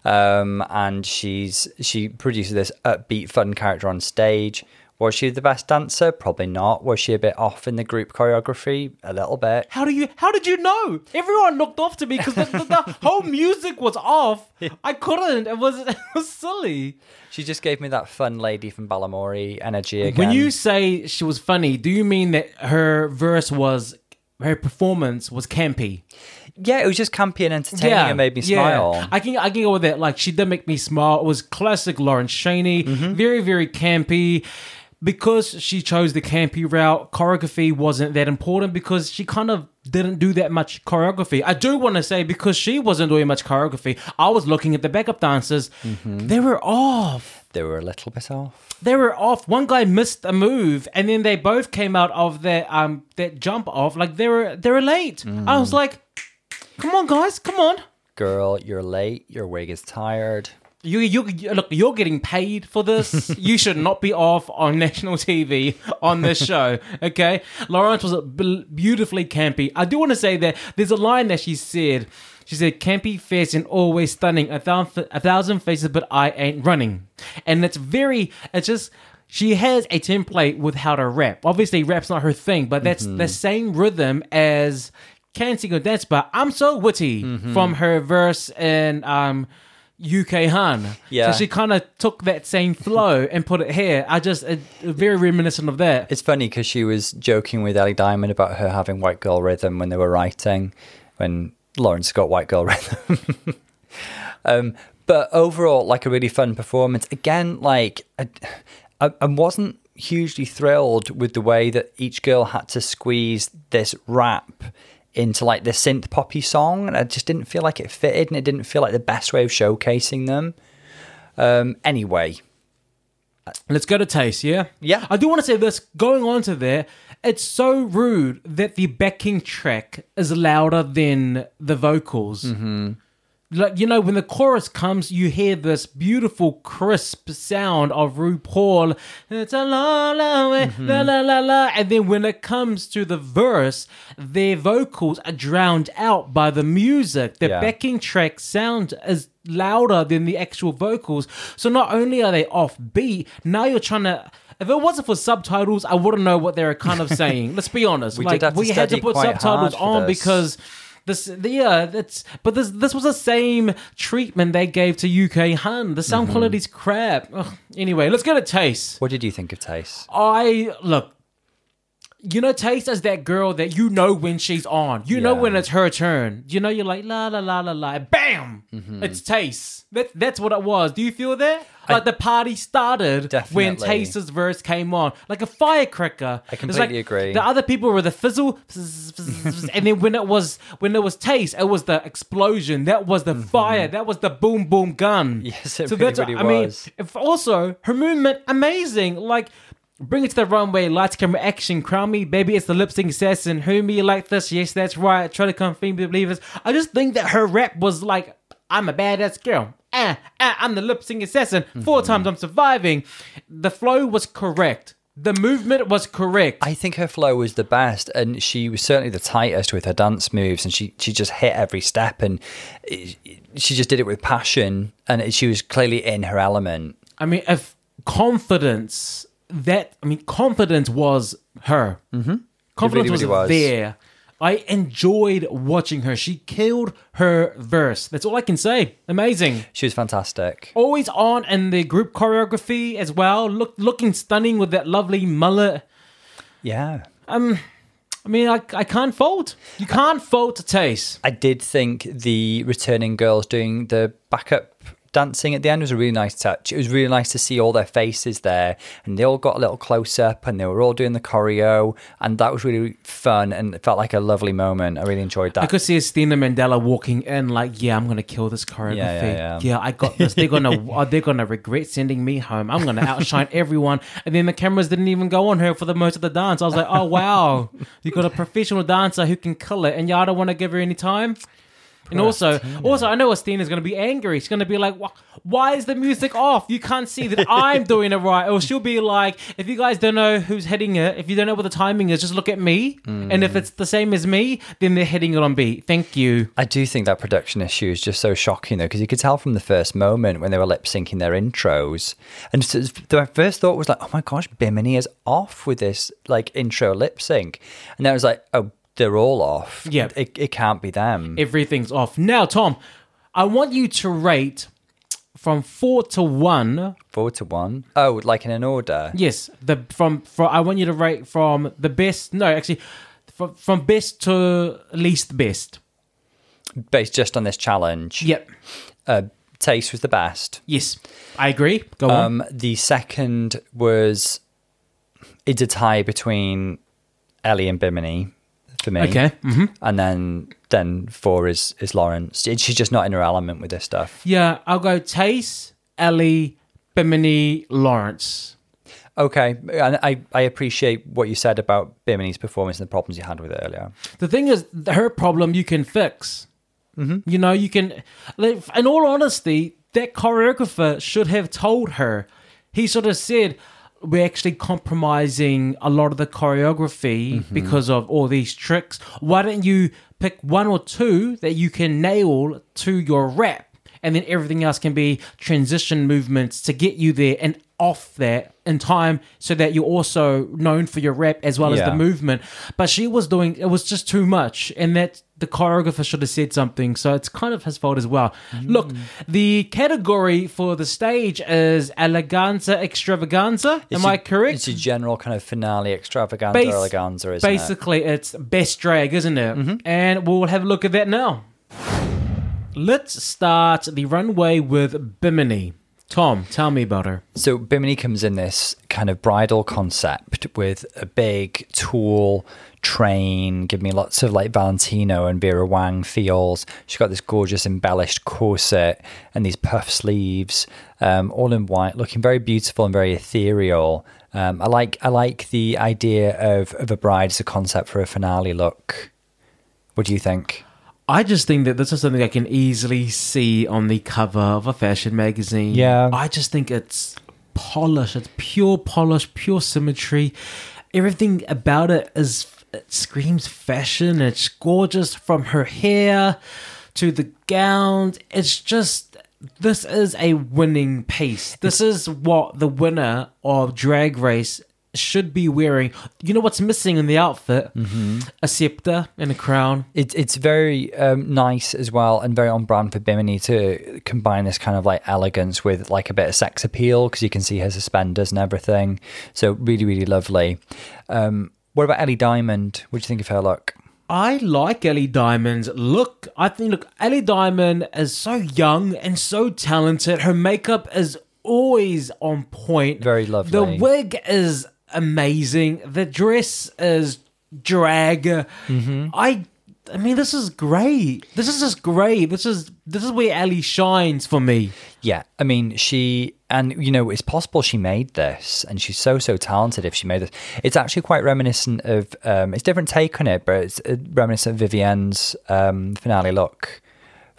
Um, and she's she produces this upbeat, fun character on stage. Was she the best dancer? Probably not. Was she a bit off in the group choreography? A little bit. How do you? How did you know? Everyone looked off to me because the, the, the whole music was off. I couldn't. It was it was silly. She just gave me that fun lady from Balamory energy again. When you say she was funny, do you mean that her verse was her performance was campy? Yeah, it was just campy and entertaining yeah, and made me smile. I can I can go with that. Like she did make me smile. It was classic Lawrence Chaney. Mm-hmm. Very very campy. Because she chose the campy route, choreography wasn't that important because she kind of didn't do that much choreography. I do want to say because she wasn't doing much choreography, I was looking at the backup dancers. Mm-hmm. They were off. they were a little bit off. They were off. One guy missed a move, and then they both came out of that um that jump off like they were they were late. I Mm. was like, "Come on, guys, come on." Girl, you're late. Your wig is tired. You, you, you- look. You're getting paid for this. you should not be off on national TV on this show. Okay, Lawrence was beautifully campy. I do want to say that there's a line that she said. She said, "Campy, fierce, and always stunning. A thousand, a thousand faces, but I ain't running." And it's very. It's just. She has a template with how to rap. Obviously, rap's not her thing, but that's the mm-hmm. same rhythm as "Can't Sing or Dance." But I'm so witty from her verse in um, UK Hun. Yeah. So she kind of took that same flow and put it here. I just uh, very reminiscent of that. It's funny because she was joking with Ellie Diamond about her having white girl rhythm when they were writing, when Lawrence got white girl rhythm. um, but overall, like a really fun performance. Again, like I, I, I wasn't hugely thrilled with the way that each girl had to squeeze this rap into like the synth poppy song, and I just didn't feel like it fitted, and it didn't feel like the best way of showcasing them. Um, anyway, Let's go to Tayce, yeah? Yeah. I do want to say this going on to there, it's so rude that the backing track is louder than the vocals. Mm-hmm. Like, you know, when the chorus comes, you hear this beautiful, crisp sound of RuPaul. It's a la la way, mm-hmm. la la la la. And then when it comes to the verse, their vocals are drowned out by the music. The Yeah. backing track sound is louder than the actual vocals. So not only are they off beat, now you're trying to. If it wasn't for subtitles, I wouldn't know what they're kind of saying. Let's be honest. We like did have to we had to put subtitles on this. because this yeah that's but this this was the same treatment they gave to UK Hun. The Mm-hmm. sound quality's crap. Ugh. Anyway, let's go to Tayce. what did you think of Tayce? I look. You know, Tayce is that girl that you know when she's on. You know when it's her turn. You know, you're like la la la la la. Bam! Mm-hmm. It's Tayce. That that's what it was. Do you feel that? Like the party started when Definitely. Tayce's verse came on, like a firecracker. I completely agree. The other people were the fizzle, and then when it was when it was Tayce, it was the explosion. That was the fire. That was the boom boom gun. Mm-hmm. Yes, it really, really I mean, if also her movement amazing. Like bring it to the runway, lights, camera, action, crown me, baby. It's the lip sync assassin. Who me like this? Yes, that's right. Try to come me believers. I just think that her rap was like, I'm a badass girl. Ah, ah, I'm the lip sync assassin. Mm-hmm. Four times I'm surviving. The flow was correct. The movement was correct. I think her flow was the best, and she was certainly the tightest with her dance moves, and she she just hit every step, and it- she just did it with passion, and she was clearly in her element. I mean, if confidence, that I mean, confidence was her. Mm-hmm. Confidence really, really was, was. there. I enjoyed watching her. She killed her verse. That's all I can say. Amazing. She was fantastic. Always on in the group choreography as well. Look, looking stunning with that lovely mullet. Yeah. Um. I mean, I, I can't fault. You can't fault Tayce. I did think the returning girls doing the backup dancing at the end was a really nice touch. It was really nice to see all their faces there, and they all got a little close up, and they were all doing the choreo, and that was really fun, and it felt like a lovely moment. I really enjoyed that. I could see Asttina Mandella walking in like, yeah, I'm gonna kill this choreography. Yeah, yeah, yeah. I got this. They're gonna, oh, they're gonna regret sending me home. I'm gonna outshine everyone. And then the cameras didn't even go on her for the most of the dance. I was like, oh wow, you got a professional dancer who can kill it, and y'all don't want to give her any time. And also, also, I know Asttina's going to be angry. She's going to be like, "Why is the music off? You can't see that I'm doing it right." Or she'll be like, "If you guys don't know who's hitting it, if you don't know what the timing is, just look at me. Mm. And if it's the same as me, then they're hitting it on beat. Thank you." I do think that production issue is just so shocking, though, because you could tell from the first moment when they were lip syncing their intros. And so the first thought was like, oh my gosh, Bimini is off with this like intro lip sync. And then I was like, oh, they're all off. Yeah. It, it can't be them. Everything's off now, Tom. I want you to rate from four to one. Four to one. Oh, like in an order. Yes, the from from I want you to rate from the best. No, actually, from from best to least best. Based just on this challenge. Yep. Uh, Tayce was the best. Yes, I agree. Go on. Um, the second was it's a tie between Ellie and Bimini for me. Okay. hmm And then then four is is Lawrence. She's just not in her element with this stuff. Yeah, I'll go Tayce, Ellie, Bimini, Lawrence. Okay, and I, I appreciate what you said about Bimini's performance and the problems you had with it earlier. The thing is, her problem you can fix. You know, you can. like, In all honesty, that choreographer should have told her. He sort of said, "We're actually compromising a lot of the choreography mm-hmm. because of all these tricks. Why don't you pick one or two that you can nail to your rap, and then everything else can be transition movements to get you there and off there in time, so that you're also known for your rap as well as the movement." But she was doing it was just too much, and that the choreographer should have said something. So it's kind of his fault as well. Mm. Look, the category for the stage is eleganza extravaganza. Am I correct? It's a general kind of finale extravaganza Bas- eleganza, isn't it? Basically, it's best drag, isn't it? Mm-hmm. And we'll have a look at that now. Let's start the runway with Bimini. Tom, tell me about her. So Bimini comes in this kind of bridal concept with a big tulle train, give me lots of like Valentino and Vera Wang feels. She's got this gorgeous embellished corset and these puff sleeves, um, all in white, looking very beautiful and very ethereal. Um, I like I like the idea of, of a bride as a concept for a finale look. What do you think? I just think that this is something I can easily see on the cover of a fashion magazine. Yeah. I just think it's polish. It's pure polish, pure symmetry. Everything about it is it screams fashion. It's gorgeous from her hair to the gown. It's just this is a winning piece. This is what the winner of Drag Race should be wearing. You know what's missing in the outfit? Mm-hmm. A scepter and a crown. It's it's very um, nice as well, and very on brand for Bimini to combine this kind of like elegance with like a bit of sex appeal because you can see her suspenders and everything. So really, really lovely. Um, what about Ellie Diamond? What do you think of her look? I like Ellie Diamond's look. I think, look, Ellie Diamond is so young and so talented. Her makeup is always on point. Very lovely. The wig is amazing. The dress is drag. Mm-hmm. I. I mean, this is great. This is just great. This is this is where Ellie shines for me. Yeah, I mean, she and you know, it's possible she made this, and she's so so talented. If she made this, it's actually quite reminiscent of. Um, it's a different take on it, but it's uh, reminiscent of Vivienne's um, finale look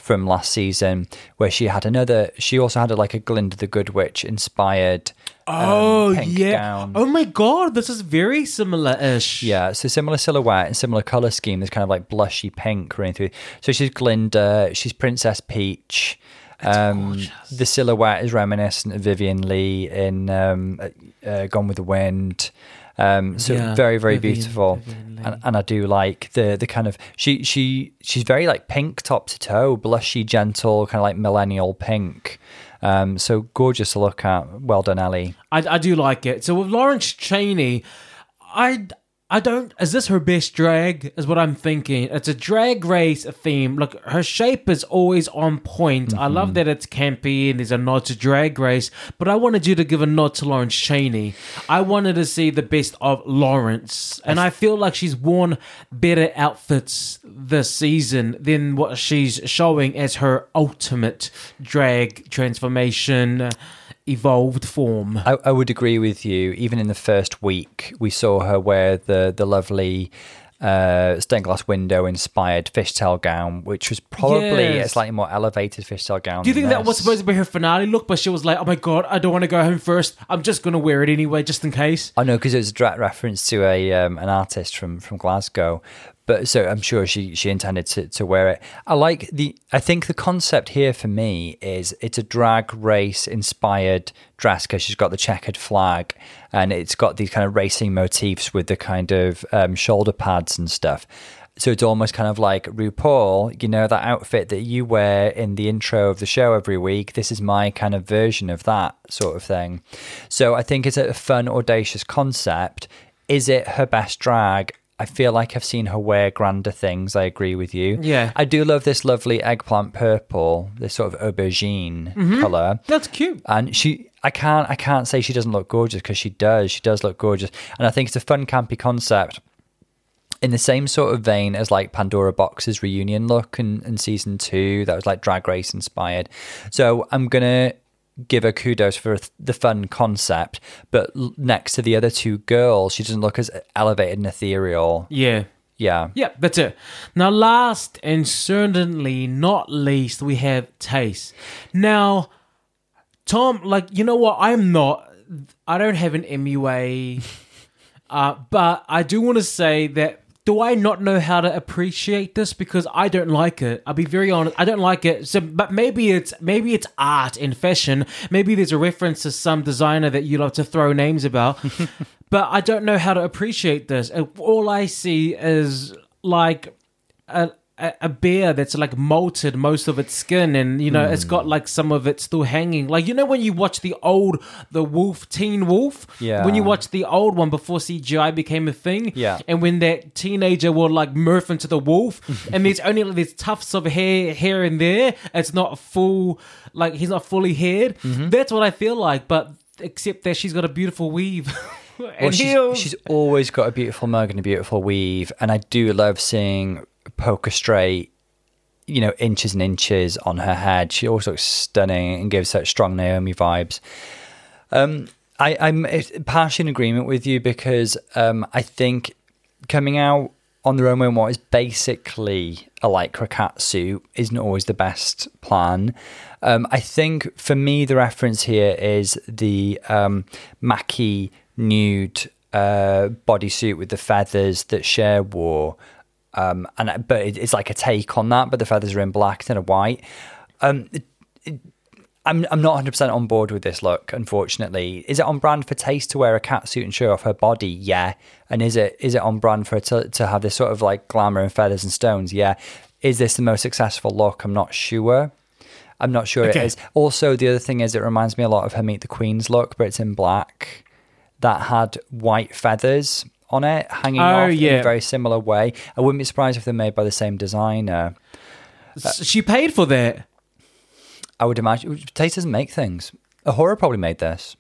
from last season, where she had another. She also had a, like a Glinda the Good Witch inspired. um, Oh pink yeah. gown. Oh my god, this is very similar-ish. Yeah, so similar silhouette and similar color scheme. There's kind of like blushy pink running through. So she's Glinda, she's Princess Peach. Um, the silhouette is reminiscent of Vivien Leigh in um, uh, Gone with the Wind. Um, so Yeah, very, very Vivian- beautiful, Vivian and, and I do like the the kind of she she she's very like pink top to toe, blushy, gentle, kind of like millennial pink. Um, so gorgeous to look at. Well done, Ellie. I, I do like it. So with Lawrence Chaney, I I don't. Is this her best drag? Is what I'm thinking. It's a drag race theme. Look, her shape is always on point. I love mm-hmm. that it's campy and there's a nod to drag race. But I wanted you to give a nod to Lawrence Chaney. I wanted to see the best of Lawrence, and I feel like she's worn better outfits this season than what she's showing as her ultimate drag transformation. Evolved form. I, I would agree with you. Even in the first week, we saw her wear the the lovely uh, stained glass window inspired fishtail gown, which was probably a slightly more elevated fishtail gown. Do you think that was supposed to be her finale look? But she was like, "Oh my god, I don't want to go home first. I'm just gonna wear it anyway, just in case." I know because it was a direct reference to a um, an artist from from Glasgow, but so I'm sure she she intended to, to wear it. I like the. I think the concept here for me is it's a drag race inspired dress because she's got the checkered flag and it's got these kind of racing motifs with the kind of um, shoulder pads and stuff. So it's almost kind of like RuPaul, you know, that outfit that you wear in the intro of the show every week. This is my kind of version of that sort of thing. So I think it's a fun, audacious concept. Is it her best drag? I feel like I've seen her wear grander things. I agree with you. Yeah. I do love this lovely eggplant purple, this sort of aubergine mm-hmm. color. That's cute. And she, I can't, I can't say she doesn't look gorgeous because she does. She does look gorgeous, and I think it's a fun, campy concept. In the same sort of vein as like Pandora Boxx's reunion look in, in season two, that was like Drag Race inspired. So I'm gonna give her kudos for the fun concept, but next to the other two girls, she doesn't look as elevated and ethereal. Yeah. Yeah, Yeah, that's it. Now, last and certainly not least, we have Tayce. Now, Tom, like, you know what? I'm not, I don't have an MUA, uh, but I do want to say that do I not know how to appreciate this because I don't like it. I'll be very honest. I don't like it. So, but maybe it's maybe it's art and fashion. Maybe there's a reference to some designer that you love to throw names about. but I don't know how to appreciate this. All I see is like a, a, a bear that's like molted most of its skin and you know it's got like some of it still hanging. Like you know when you watch the old the wolf teen wolf? Yeah. when you watch the old one before cgi became a thing? Yeah. and when that teenager will like morph into the wolf and there's only like these tufts of hair here and there. It's not full like he's not fully haired. Mm-hmm. that's what i feel like but except that she's got a beautiful weave. And Well, she's, she's always got a beautiful mug and a beautiful weave, and I do love seeing poker straight, you know, inches and inches on her head. She always looks stunning and gives such strong Naomi vibes. Um, I, I'm partially in agreement with you because um, I think coming out on their own in what is basically a lycra cat suit isn't always the best plan. Um, I think for me, the reference here is the um, Mackie nude uh, bodysuit with the feathers that Cher wore. Um, and but it, it's like a take on that, but the feathers are in black instead of white. Um, it- it- I'm I'm not 100 percent on board with this look. Unfortunately, is it on brand for Tayce to wear a cat suit and show off her body? Yeah. And is it is it on brand for her to to have this sort of like glamour and feathers and stones? Yeah. Is this the most successful look? I'm not sure. I'm not sure Okay. it is. Also, the other thing is it reminds me a lot of her Meet the Queens look, but it's in black. That had white feathers on it, hanging Oh, off in a very similar way. I wouldn't be surprised if they're made by the same designer. she paid for that I would imagine Tayce doesn't make things. A'Whora probably made this.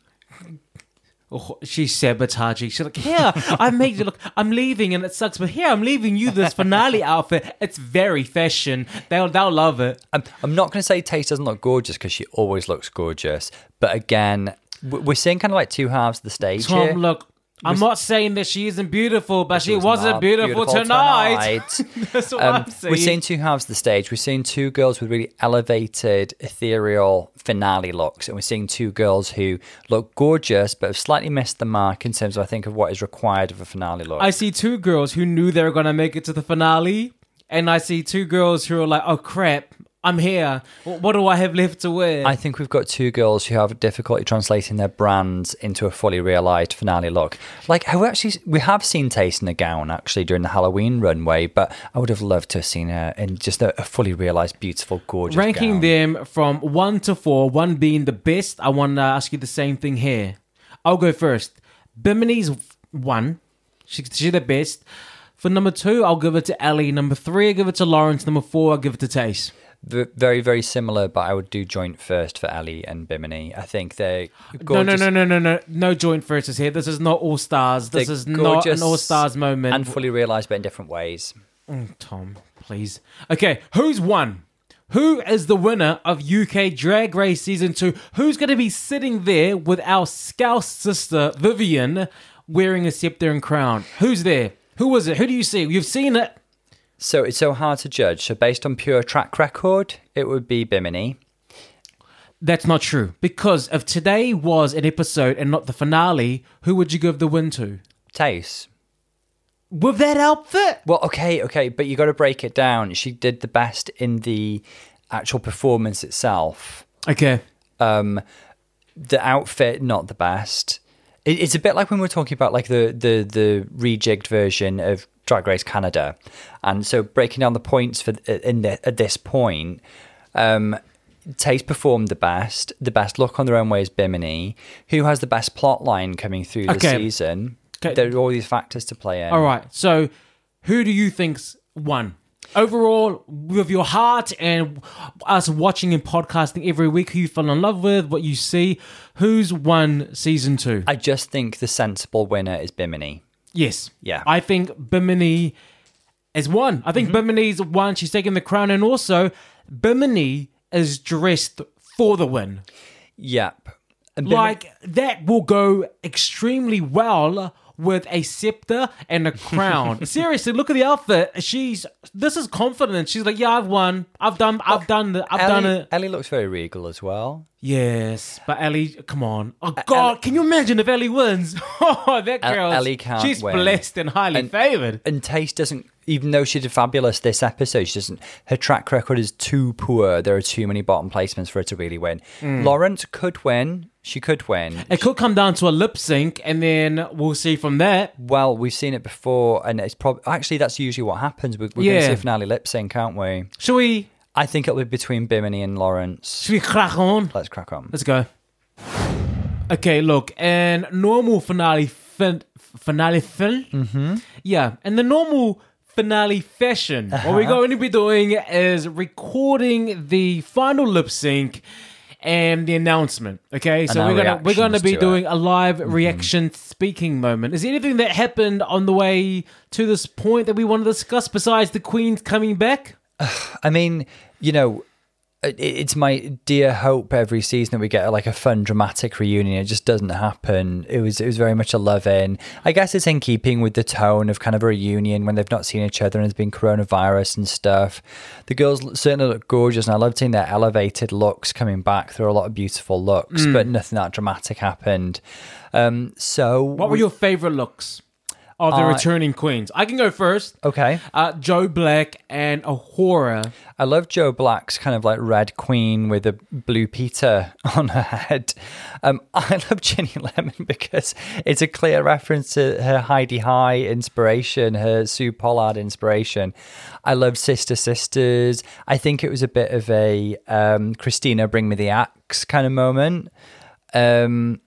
Oh, she's sabotaging. She's like, here, I made you look. I'm leaving, and it sucks, but here I'm leaving you this finale outfit. It's very fashion. They'll they'll love it. I'm, I'm not going to say Tayce doesn't look gorgeous because she always looks gorgeous. But again, we're seeing kind of like two halves of the stage Tom, here. look, I'm not saying that she isn't beautiful, but she was wasn't not beautiful, tonight. tonight. That's what Um, I'm saying. we're seeing two halves of the stage. We're seeing two girls with really elevated, ethereal finale looks, and we're seeing two girls who look gorgeous but have slightly missed the mark in terms of I think of what is required of a finale look. I see two girls who knew they were going to make it to the finale, and I see two girls who are like, oh crap, I'm here. What do I have left to wear? I think we've got two girls who have difficulty translating their brands into a fully realized finale look. Like, I actually we have seen Tayce in a gown actually during the Halloween runway, but I would have loved to have seen her in just a, a fully realized, beautiful, gorgeous. Ranking gown. them from one to four, one being the best, I want to ask you the same thing here. I'll go first. Bimini's one. She, she's the best. For number two, I'll give it to Ellie. Number three, I'll give it to Lawrence. Number four, I'll give it to Tayce. V- very, very similar, but I would do joint first for Ellie and Bimini. I think they're No, gorgeous. no, no, no, no, no. No joint versus here. This is not all stars. This They're is not gorgeous an all stars moment. and fully realized, but in different ways. Mm, Tom, please. Okay, who's won? Who is the winner of UK Drag Race Season 2? Who's going to be sitting there with our Scouse sister, Vivienne, wearing a scepter and crown? Who's there? Who was it? Who do you see? You've seen it. So it's so hard to judge. So based on pure track record, it would be Bimini. That's not true. Because if today was an episode and not the finale, who would you give the win to? Tayce. With that outfit? Well, okay, okay, but you got to break it down. She did the best in the actual performance itself. Okay. Um, the outfit not the best. It, it's a bit like when we we're talking about like the the the rejigged version of Drag Race Canada, and so breaking down the points for in the, at this point. Um, Tayce performed the best. The best look on their own way is Bimini, who has the best plot line coming through the Okay. season. Okay. There are all these factors to play in. All right. So, who do you think's won? Overall, with your heart and us watching and podcasting every week, who you fell in love with, what you see, who's won season two? I just think the sensible winner is Bimini. Yes. Yeah. I think Bimini has won. I think Mm-hmm. Bimini's won. She's taken the crown. And also, Bimini is dressed for the win. Yep. And Bimini- Like, that will go extremely well with a scepter and a crown. Seriously, look at the outfit. She's this is confident. She's like, yeah, I've won. I've done. I've done. The, I've done it. Ellie looks very regal as well. Yes, but Ellie, come on. Oh God, can you imagine if Ellie wins? Oh, that girl. Ellie can't She's win. blessed and highly And- favored. And Tayce doesn't, even though she did fabulous this episode, she doesn't. Her track record is too poor. There are too many bottom placements for her to really win. Hmm. Lawrence could win. She could win. It could come down to a lip sync, and then we'll see from there. Well, we've seen it before, and it's probably actually that's usually what happens. We're, we're going to see a finale lip sync, aren't we? Should we? I think it'll be between Bimini and Lawrence. Should we crack on? Let's crack on. Let's go. Okay, look, and normal finale fin- finale film. Mm-hmm. Yeah, and the normal finale fashion. What Uh-huh. we're going to be doing is recording the final lip sync and the announcement. Okay, so we're gonna we're gonna be doing it. a live reaction speaking moment. Is there anything that happened on the way to this point that we want to discuss besides the Queen's coming back? I mean, you know, it's my dear hope every season that we get like a fun dramatic reunion. It just doesn't happen. It was it was very much a love in. I guess it's in keeping with the tone of kind of a reunion when they've not seen each other and there's been coronavirus and stuff. The girls certainly look gorgeous, and I love seeing their elevated looks coming back. There were a lot of beautiful looks, but nothing that dramatic happened. Um, so What were your favorite looks of the Uh, returning queens? I can go first. okay? Uh, Joe Black and a A'Whora. I love Joe Black's kind of like red queen with a blue Peter on her head. Um, I love Ginny Lemon because it's a clear reference to her Hi-de-Hi inspiration, her Sue Pollard inspiration. I love Sister Sisters. I think it was a bit of a um, Christina Bring Me the Axe kind of moment. Um,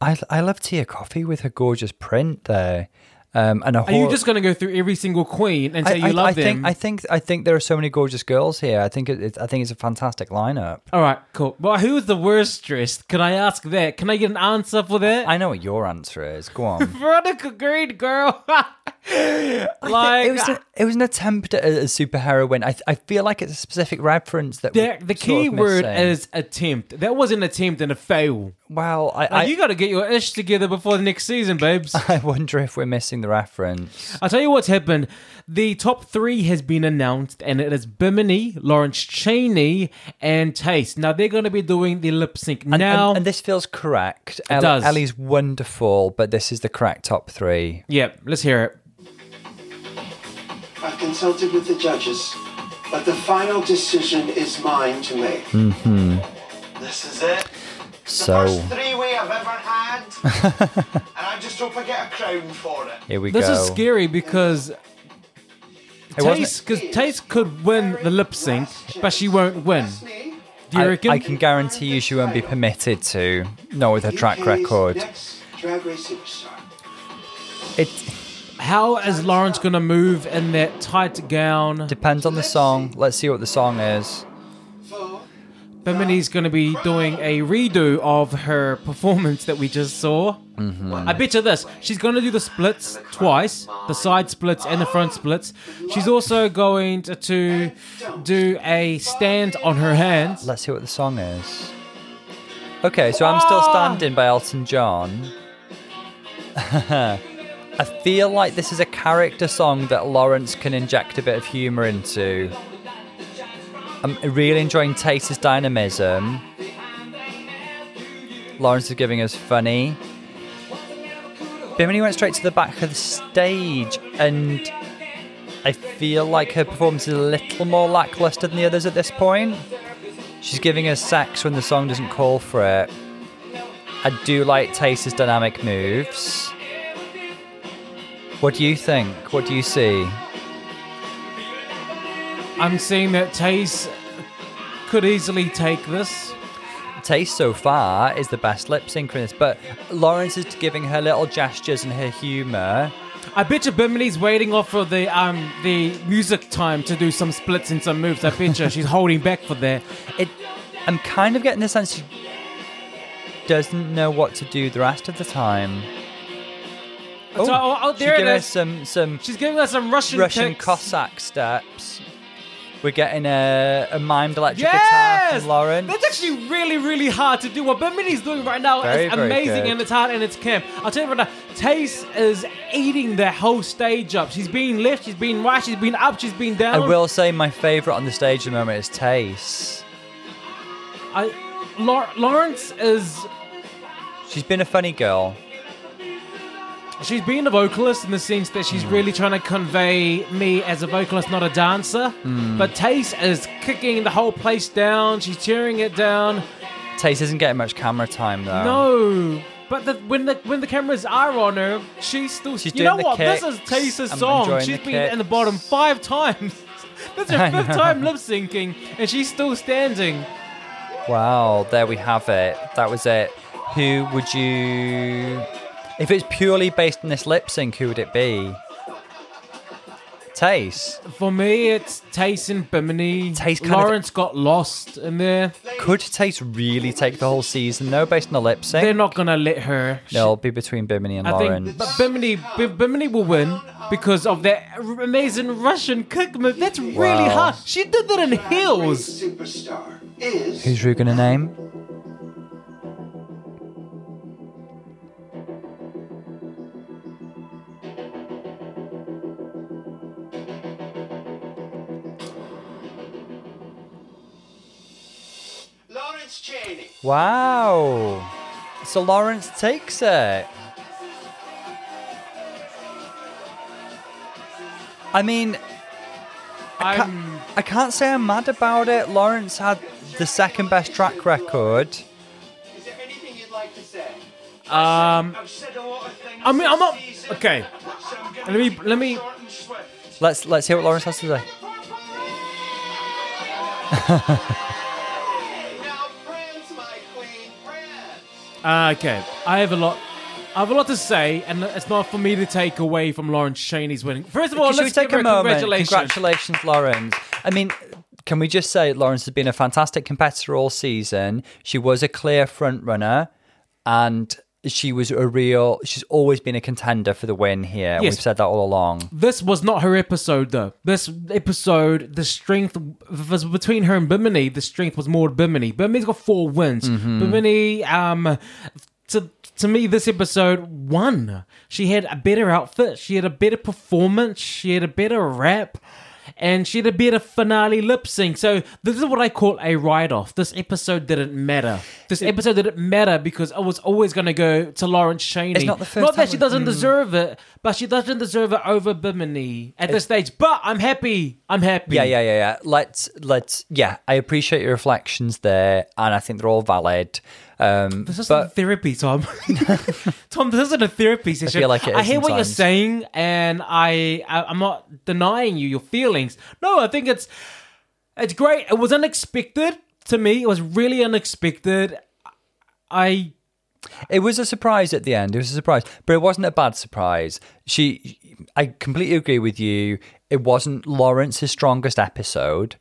I I love Tia Kofi with her gorgeous print there. Um, and a Are you just going to go through every single queen and say you love I them? Think, I think I think there are so many gorgeous girls here. I think it, it, I think it's a fantastic lineup. All right, cool. Well, who is the worst dressed? Can I ask that? Can I get an answer for that? I know what your answer is. Go on. Veronica Green, girl. like it was a, it was an attempt at a, a superheroine. I I feel like it's a specific reference that the, the key word missing. is attempt. That was an attempt and a fail. well. I Like, I, you got to get your ish together before the next season, babes. I wonder if we're missing the reference. I'll tell you what's happened. The top three has been announced, and it is Bimini, Lawrence Chaney, and Tayce. Now they're going to be doing the lip sync now. and, and this feels correct. It does. Ellie's wonderful, but this is the correct top three. yeah, let's hear it. I've consulted with the judges, but the final decision is mine to make. Mm-hmm. This is it. The So first three-way I've ever had, and I just hope I get a crown for it. here we This go. This is scary because It Tayce, because Tayce could win the lip sync, but she won't win. Do you I, reckon? I can guarantee you she won't be permitted to. Not with her track record. Next Drag Race superstar. It How is Lawrence going to move in that tight gown? depends on the song. Let's see what the song is. Bimini's going to be doing a redo of her performance that we just saw. Mm-hmm. I bet you this. She's going to do the splits twice the side splits and the front splits. She's also going to, to do a stand on her hands. Let's see what the song is. Okay, so I'm still standing by Elton John. I feel like this is a character song that Lawrence can inject a bit of humour into. I'm really enjoying Tayce's dynamism. Lawrence is giving us funny. Bimini went straight to the back of the stage, and I feel like her performance is a little more lackluster than the others at this point. She's giving us sex when the song doesn't call for it. I do like Tayce's dynamic moves. What do you think? What do you see? I'm seeing that Tayce could easily take this. Tayce so far is the best lip sync but Lawrence is giving her little gestures and her humour. I bet you Bimini's waiting off for the um the music time to do some splits and some moves. I bet you she's holding back for that. It, I'm kind of getting the sense she doesn't know what to do the rest of the time. Oh, so, oh, oh, she's there it giving us some some She's giving us some Russian Russian kicks. Cossack steps. We're getting a, a mimed electric guitar from Lawrence. That's actually really, really hard to do. What Bimini's doing right now Very, is very amazing good. and it's hard and it's camp. I'll tell you right now, Tayce is eating the whole stage up. She's been left, she's been right, she's been up, she's been down. I will say my favourite on the stage at the moment is Tayce. I, Lau- Lawrence is She's been a funny girl. She's being a vocalist in the sense that she's really trying to convey me as a vocalist, not a dancer. Hmm. But Tayce is kicking the whole place down. She's tearing it down. Tayce isn't getting much camera time though. No. But the, when the when the cameras are on her, she's still. She's you know what? This is Tayce's song. She's been in the bottom five times. That's I her fifth time lip syncing, and she's still standing. Wow, there we have it. That was it. Who would you. If it's purely based on this lip sync, who would it be? Tayce. For me, it's Tayce and Bimini. Tayce kind of- Lawrence got lost in there. Could Tayce really take the whole season though, based on the lip sync? They're not gonna let her. No, it'll be between Bimini and I Lawrence. think but Bimini, B- Bimini will win because of that r- amazing Russian kick move. That's really Wow. hard. She did that in heels. superstar is Who's Rue gonna name? Wow. So Lawrence takes it. I mean, I'm. I can't say I'm mad about it. Lawrence had the second best track record. Is there anything you'd like to say? Um. I've said a lot of things. I mean, I'm not. Okay. so I'm gonna Let me- let me- it short and swift. Let's let's hear what Lawrence has to say. Uh, okay. I have a lot. I have a lot to say, and it's not for me to take away from Lawrence Chaney's winning. First of all, Should let's take a moment? congratulations. Congratulations, Lawrence. I mean, can we just say Lawrence has been a fantastic competitor all season. She was a clear front runner, and she was a real. She's always been a contender for the win here. Yes. We've said that all along. This was not her episode, though. This episode, the strength was between her and Bimini. The strength was more Bimini. Bimini's got four wins. Bimini, um, to to me, this episode won. She had a better outfit. She had a better performance. She had a better rap. And she had a better finale lip sync. So this is what I call a write-off. This episode didn't matter. This episode didn't matter because I was always going to go to Lawrence Chaney. It's not the first Not that she doesn't mm. deserve it, but she doesn't deserve it over Bimini at this stage. But I'm happy. I'm happy. Yeah, yeah, yeah, yeah. Let's let's. Yeah, I appreciate your reflections there, and I think they're all valid. Um, This isn't but therapy, Tom. Tom, this isn't a therapy session. I feel like it I is hear what you're saying, and I, I I'm not denying you your feelings. No, I think it's it's great. It was unexpected to me. It was really unexpected. I It was a surprise at the end. It was a surprise, but it wasn't a bad surprise. She, I completely agree with you. It wasn't Lawrence's strongest episode,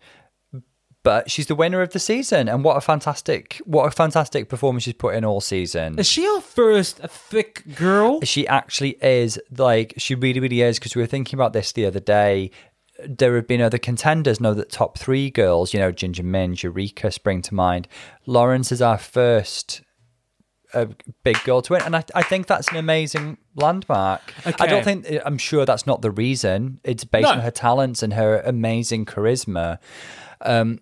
but she's the winner of the season, and what a fantastic, what a fantastic performance she's put in all season. is she our first thick girl? She actually is like she really, really is because we were thinking about this the other day. There have been other contenders. No, that top three girls, you know, Ginger Minge, Eureka spring to mind. Lawrence is our first a big girl to win, and I, I think that's an amazing landmark. I don't think I'm sure that's not the reason. It's based No. on her talents and her amazing charisma. Um,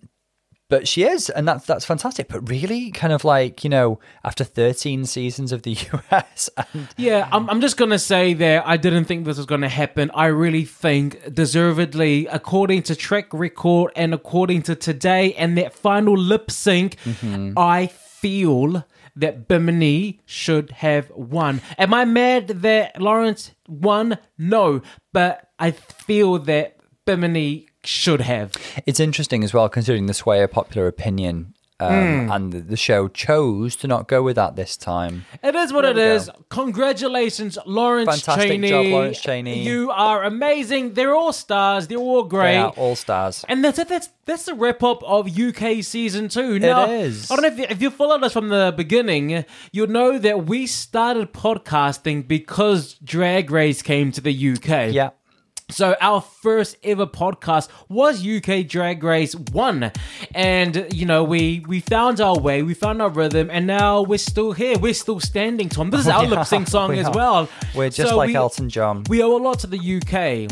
but she is, and that's that's fantastic. But really, kind of like you know, after 13 seasons of the US, and Yeah, I'm, I'm just gonna say that I didn't think this was gonna happen. I really think, deservedly, according to track record and according to today and that final lip sync, mm-hmm. I feel that Bimini should have won. Am I mad that Lawrence won? No, but I feel that Bimini should have. it's interesting as well, considering the sway of popular opinion. Um, Hmm. And the, the show chose to not go with that this time. It is what it There we is. Congratulations, Lawrence Fantastic Chaney. job, Lawrence Chaney. You are amazing. They're all stars. They're all great. They are all stars. And that's it. That's that's the wrap up of UK season two. Now, is. I don't know if you, if you followed us from the beginning, you'll know that we started podcasting because Drag Race came to the UK. Yeah. So our first ever podcast was UK Drag Race One, and you know we we found our way, we found our rhythm, and now we're still here. We're still standing, Tom. This is our lip sync song as are. well. We're just So like we- Elton John. we owe a lot to the UK.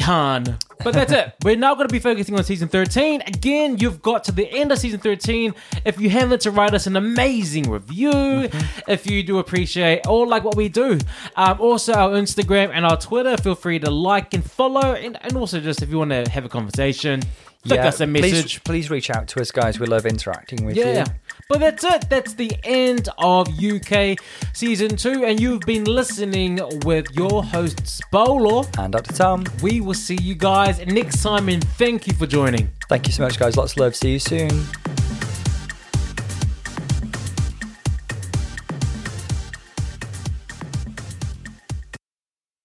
Hun. But that's it. We're now going to be focusing on season 13. Again, you've got to the end of season 13. If you haven't to write us an amazing review, Mm-hmm. if you do appreciate or like what we do. Um, also, our Instagram and our Twitter, feel free to like and follow. And, and also, just if you want to have a conversation, flick us a please- message. Please, reach out to us, guys. We love interacting with Yeah. you. But that's it. That's the end of UK season two. And you've been listening with your hosts, Bolo. And Dr. Tom, We will see you guys next time, and thank you for joining. thank you so much, guys. Lots of love. See you soon.